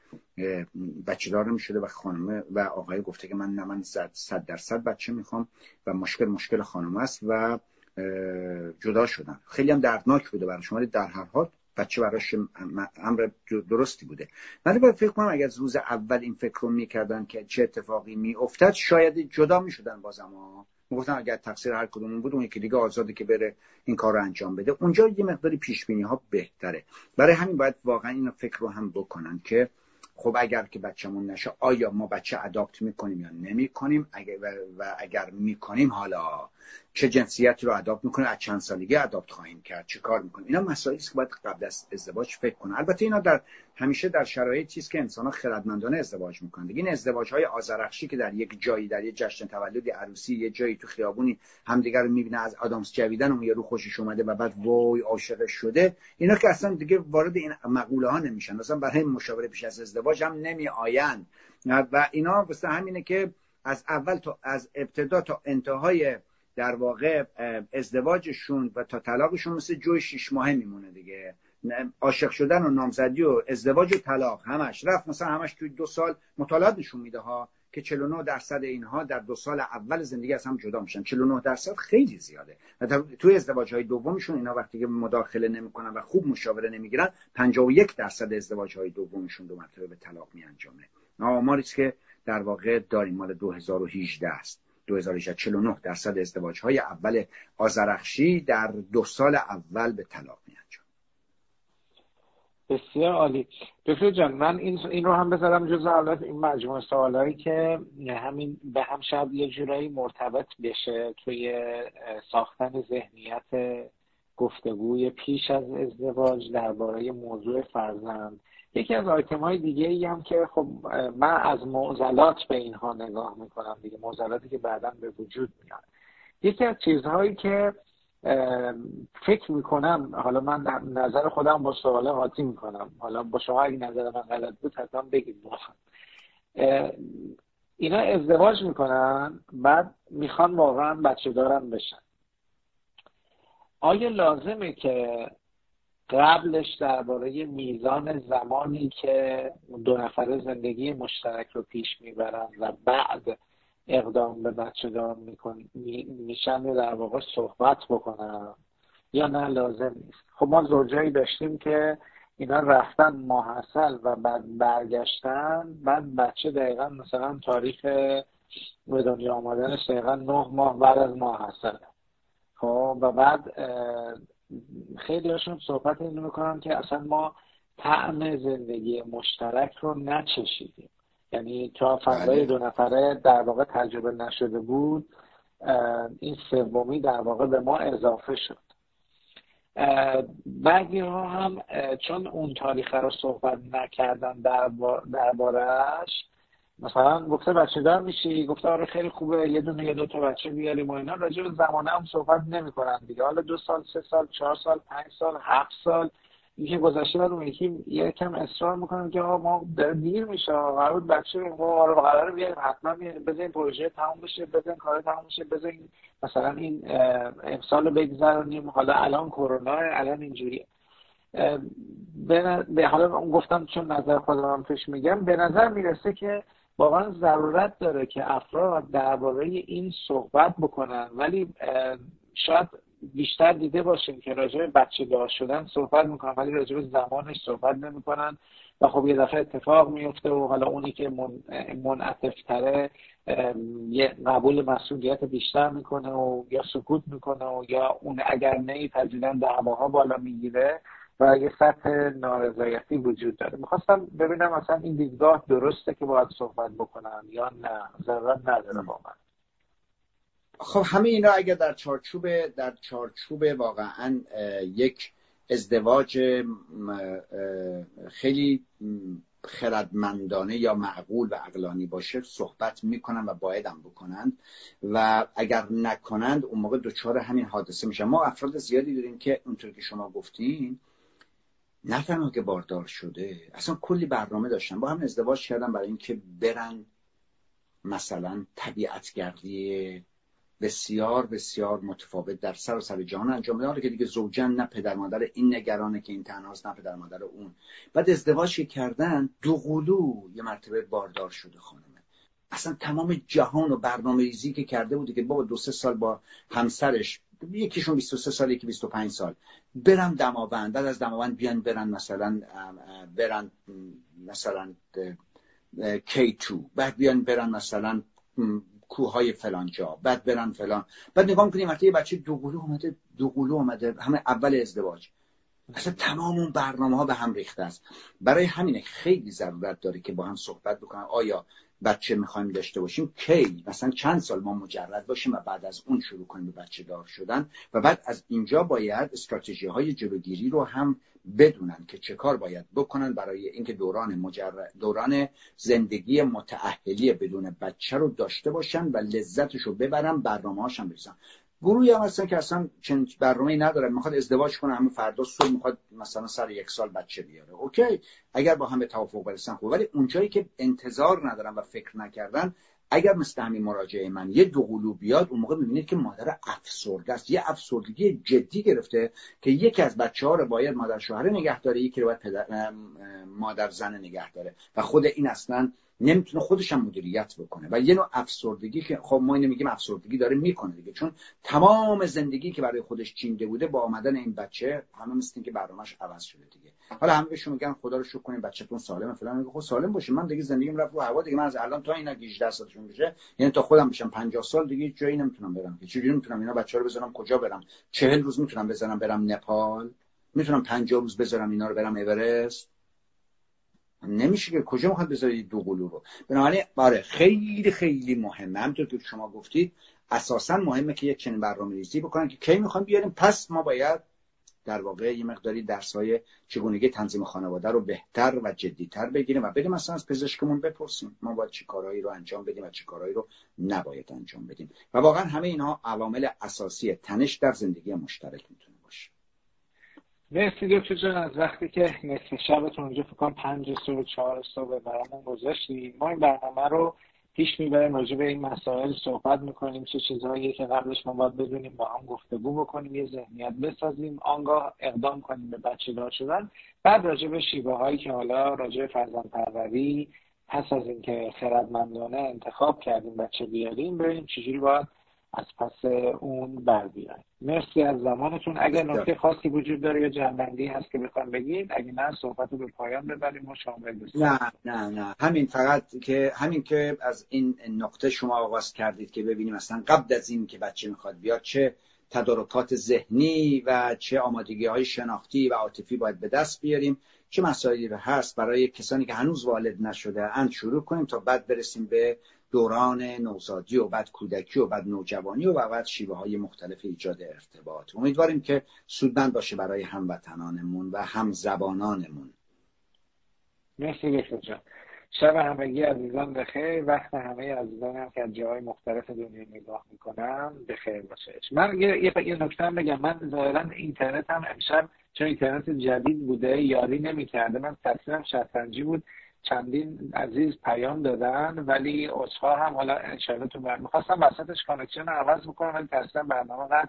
بچه دار نمی‌شده و خانمه و آقای گفته که من نه من صد درصد بچه می‌خوام و مشکل مشکل خانم است و جدا شدن. خیلی هم دردناک بوده برای شما در هر حال بچه براش امر درستی بوده. ولی باید فکر کنم اگر از روز اول این فکر رو می‌کردن که چه اتفاقی میافتد شاید جدا می‌شدن بازم ها. می‌گفتن اگر تقصیر هر کدومون بود اون یکی دیگه آزاده که بره این کار رو انجام بده. اونجا یه مقداری پیش بینی ها بهتره. برای همین باید واقعا این فکر رو هم بکنن که خب اگر که بچه‌مون نشه آیا ما بچه اداپت می‌کنیم یا نمی‌کنیم؟ اگر و اگر می‌کنیم حالا چه جنسیتی رو اداپت می‌کنه از چند سالگی اداپت خواهیم کرد چه کار می‌کنیم اینا مسائلی است که باید قبل از ازدواج فکر کنه. البته اینا در همیشه در شرایط چیز که انسان ها خردمندانه ازدواج می‌کنن. این ازدواج های آزرخشی که در یک جایی در یک جشن تولد عروسی یه جایی تو خیابونی همدیگر رو می‌بینه از آدامس جویدن اون رو خوشش اومده و بعد وای عاشق شده اینا که اصلا دیگه وارد این مقوله ها نمیشن. مثلا برای مشاوره پیش از ازدواج هم نمی آیند و اینا واسه همینه که از اول تا از ابتدا تا انتهای در واقع ازدواجشون و تا طلاقشون مثل جوی شیش ماهه میمونه دیگه. عاشق شدن و نامزدی و ازدواج و طلاق همش. رفت مثلا همش توی دو سال مطالعات نشون میده ها که 49 درصد اینها در دو سال اول زندگی از هم جدا میشن. 49 درصد خیلی زیاده. و توی ازدواج های دومشون اینا وقتی که مداخله نمی‌کنن و خوب مشاوره نمی‌گیرن 51 درصد ازدواج های دومشون دو مرتبه به طلاق میانجامه. آماری که در واقع داریم مال 2018 است. 2018 49 درصد ازدواج های اول آزرخشی در دو سال اول به طلاق می انجام بسیار عالی. دکتر جان من این, این رو هم بذارم جز حالت این مجموعه سوالایی که همین به هم شاید یه جورایی مرتبط بشه توی ساختن ذهنیت گفتگوی پیش از ازدواج درباره موضوع فرزند. یکی از آیتم های دیگه ای هم که خب من از معضلات به اینها نگاه می‌کنم دیگه معضلاتی که بعدا به وجود میاد یکی از چیزهایی که فکر می‌کنم حالا من نظر خودم با سوال قاطی می‌کنم. حالا با شما اگه نظر من غلط بود حتما بگید اینا ازدواج می‌کنن بعد می‌خوان واقعا بچه دارن بشن. آیا لازمه که قبلش درباره میزان زمانی که دو نفره زندگی مشترک رو پیش می‌برن و بعد اقدام به بچه دار میشن در واقع صحبت بکنن. یا نه لازم نیست. خب ما زوجایی داشتیم که اینا رفتن ماحصل و بعد برگشتن. بعد بچه دقیقا مثلا تاریخ به دنیا آمدنش دقیقا نه ماه بعد از ماحصله خب و بعد خیلی هاشون صحبت اینو می‌کنن که اصلا ما طعم زندگی مشترک رو نچشیدیم یعنی تا فضای بله. دو نفره در واقع تجربه نشده بود این سومی در واقع به ما اضافه شد بعضی ها هم چون اون تاریخ رو صحبت نکردن دربارهش مثلا گفته بچه دار میشی؟ گفته آره خیلی خوبه یه دونه یه دو تا بچه بیاریم و اینا. راجع به زمانه هم صحبت نمی‌کنن دیگه. حالا دو سال سه سال چهار سال پنج سال هفت سال. اینکه گذشته بعد اون یکی یکم اصرار می‌کنم که آقا ما داره دیر میشه. قرار بچه ما آره قرار بیاریم حتما بزنین پروژه تموم بشه بزنین کار تموم بشه بزنین مثلا این امسال بگذرونیم. حالا الان کرونا الان اینجوری به حالا گفتم چون نظر خودم پیش میگم به نظر می‌رسه که واقعا ضرورت داره که افراد درباره این صحبت بکنن ولی شاید بیشتر دیده باشیم که راجع به بچه دار شدن صحبت می‌کنن ولی راجع به زمانش صحبت نمی‌کنن و خب یه دفعه اتفاق میفته و حالا اونی که منعطف تره یه قبول مسئولیت بیشتر می‌کنه و یا سکوت می‌کنه و یا اون اگر نمیپذیرن دعواها بالا می‌گیره. و یه سطح نارضایتی وجود داره. می‌خواستم ببینم اصلا این دیدگاه درسته که باید صحبت بکنن یا نه؟ ضرورت نداره با من خب همه اینا اگر در چارچوب در چارچوب واقعا یک ازدواج خیلی خردمندانه یا معقول و عقلانی باشه صحبت می‌کنن و بایدم بکنند و اگر نکنند اون موقع دچار همین حادثه میشن. ما افراد زیادی داریم که اونطور که شما گفتین نه تنها که باردار شده. اصلا کلی برنامه داشتن با هم ازدواج کردن برای اینکه برن مثلا طبیعتگردی بسیار بسیار متفاوت در سر و سر جهان انجام بدن که دیگه زوجن نه پدر مادر این نگرانه که این تنهاست نه پدر مادر اون. بعد ازدواج کردن دو قلو یه مرتبه باردار شده خانمه. اصلا تمام جهان و برنامه ریزی که کرده بوده که بابا دو سه سال با همسرش یکیشون 23 سال یکی 25 سال. برن دماوند بعد از دماوند بیان برن مثلا برن مثلا K2 بعد بیان برن مثلا کوههای فلان جا. بعد برن فلان. بعد نگاه کنیم وقتی یه بچه دوقلو اومده دوقلو اومده. همه اول ازدواج. اصلا تمام اون برنامه ها به هم ریخته است. برای همینه خیلی ضرورت داره که با هم صحبت بکنن. آیا بچه می‌خوایم داشته باشیم کی؟ مثلا چند سال ما مجرد باشیم و بعد از اون شروع کنیم به بچه دار شدن و بعد از اینجا باید استراتژی های جلوگیری رو هم بدونن که چه کار باید بکنن برای اینکه دوران مجرد دوران زندگی متأهلی بدون بچه رو داشته باشن و لذتش رو ببرن برنامه هاشم برسن گروهی هم هستن که اصلا چنین برنامه ندارن. می‌خواد ازدواج کنه همه فردا صبح می‌خواد مثلا سر یک سال بچه بیاره. اوکی اگر با هم به توافق برسن خوب ولی اونجایی که انتظار ندارن و فکر نکردن اگر مثل همین مراجعه من یه دوقلو بیاد اون موقع می‌بینید که مادر افسرده است. یه افسردگی جدی گرفته که یکی از بچه ها رو باید مادر شوهر نگه داره یکی رو باید پدر مادر زن نگه داره و خود این اصلا نمی‌تونه خودش هم مدیریت بکنه. و یه نوع افسردگی که خب ما اینو میگیم افسردگی داره می‌کنه دیگه. چون تمام زندگی که برای خودش چینده بوده با آمدن این بچه همه مثل که برنامه‌اش عوض شده دیگه. حالا همه بهشون میگن خدا رو شکر کنین بچه‌تون سالمه فلان. میگه خب سالم باشه. من دیگه زندگیم رفت رو هوا دیگه. من از الان تا اینا 18 سالشون بشه یعنی تا خودم بشم 50 سال دیگه جایی نمی‌تونم برم که. چجوری می‌تونم اینا بچه‌ها رو بذارم کجا برم؟ 40 روز می‌تونم بزنم برم نپال؟ می‌تونم 50 روز بذارم اینا رو برم اورست؟ نمیشه که کجا می‌خواد بذارید دو قلو رو. بنابراین آره خیلی خیلی مهمه. همونطور که شما گفتید اساسا مهمه که یک چنین برنامه ریزی بکنن که کی می‌خوام بیاریم. پس ما باید در واقع یه مقداری درس های چگونگی تنظیم خانواده رو بهتر و جدیتر بگیریم و بریم مثلا از پزشکمون بپرسیم ما باید چی کارهایی رو انجام بدیم و چی کارهایی رو نباید انجام بدیم. و واقعا همه اینها عوامل اساسی تنش در زندگی مشترک می‌تونه مرسی دکتر جان. از وقتی که نصف شبتون اونجا فکر کنم پنج صبح چهار صبح برامون گذاشتی ما این برنامه رو پیش می‌بریم راجع به این مسائل صحبت می‌کنیم چه چیزهایی که قبلش ما باید بدونیم با هم گفتگو بکنیم یه ذهنیت بسازیم آنگاه اقدام کنیم به بچه دار شدن. بعد راجع به شیوه هایی که حالا راجع به فرزند پروری پس از اینکه خردمندانه انتخاب کردیم بچه بیاریم ببینیم چجوری باید از پس اون بر بیایم مرسی از زمانتون. اگر نکته خاصی وجود داره یا جنبندی هست که بخوام بگید اگه نه صحبت رو به پایان ببریم و شامل نه نه نه. همین فقط که همین که از این نقطه شما آغاز کردید که ببینیم اصلا قبل از این که بچه می‌خواد بیاد چه تدارکات ذهنی و چه آمادگی های شناختی و عاطفی باید به دست بیاریم چه مسائلی هست برای کسانی که هنوز والد نشده اند شروع کنیم تا بعد برسیم به دوران نوزادی و بعد کودکی و بعد نوجوانی و بعد شیوه های مختلف ایجاد ارتباط. امیدواریم که سودمند باشه برای هموطنانمون و همزبانانمون. مرسی دکتر شب همگی عزیزان بخیر. وقت همه عزیزان هم که از جاهای مختلف دنیا نگاه می‌کنم بخیر باشه. من یه, یه نکته بگم. من ظاهرا اینترنت هم امشب چون اینترنت جدید بوده یاری نمی‌کرده من تصویرم شطرنجی بود. چندین عزیز پیام دادن ولی اصفا هم حالا انشاءالله تو برم می‌خواستم وسطش کانکشن عوض بکنم ولی تصلا برنامه قد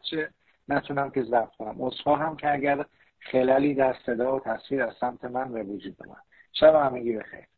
نتونم که ضبط کنم. اصفا هم که اگر خلالی در صدا و تصویر از سمت من به وجود من شب همگی بخیر.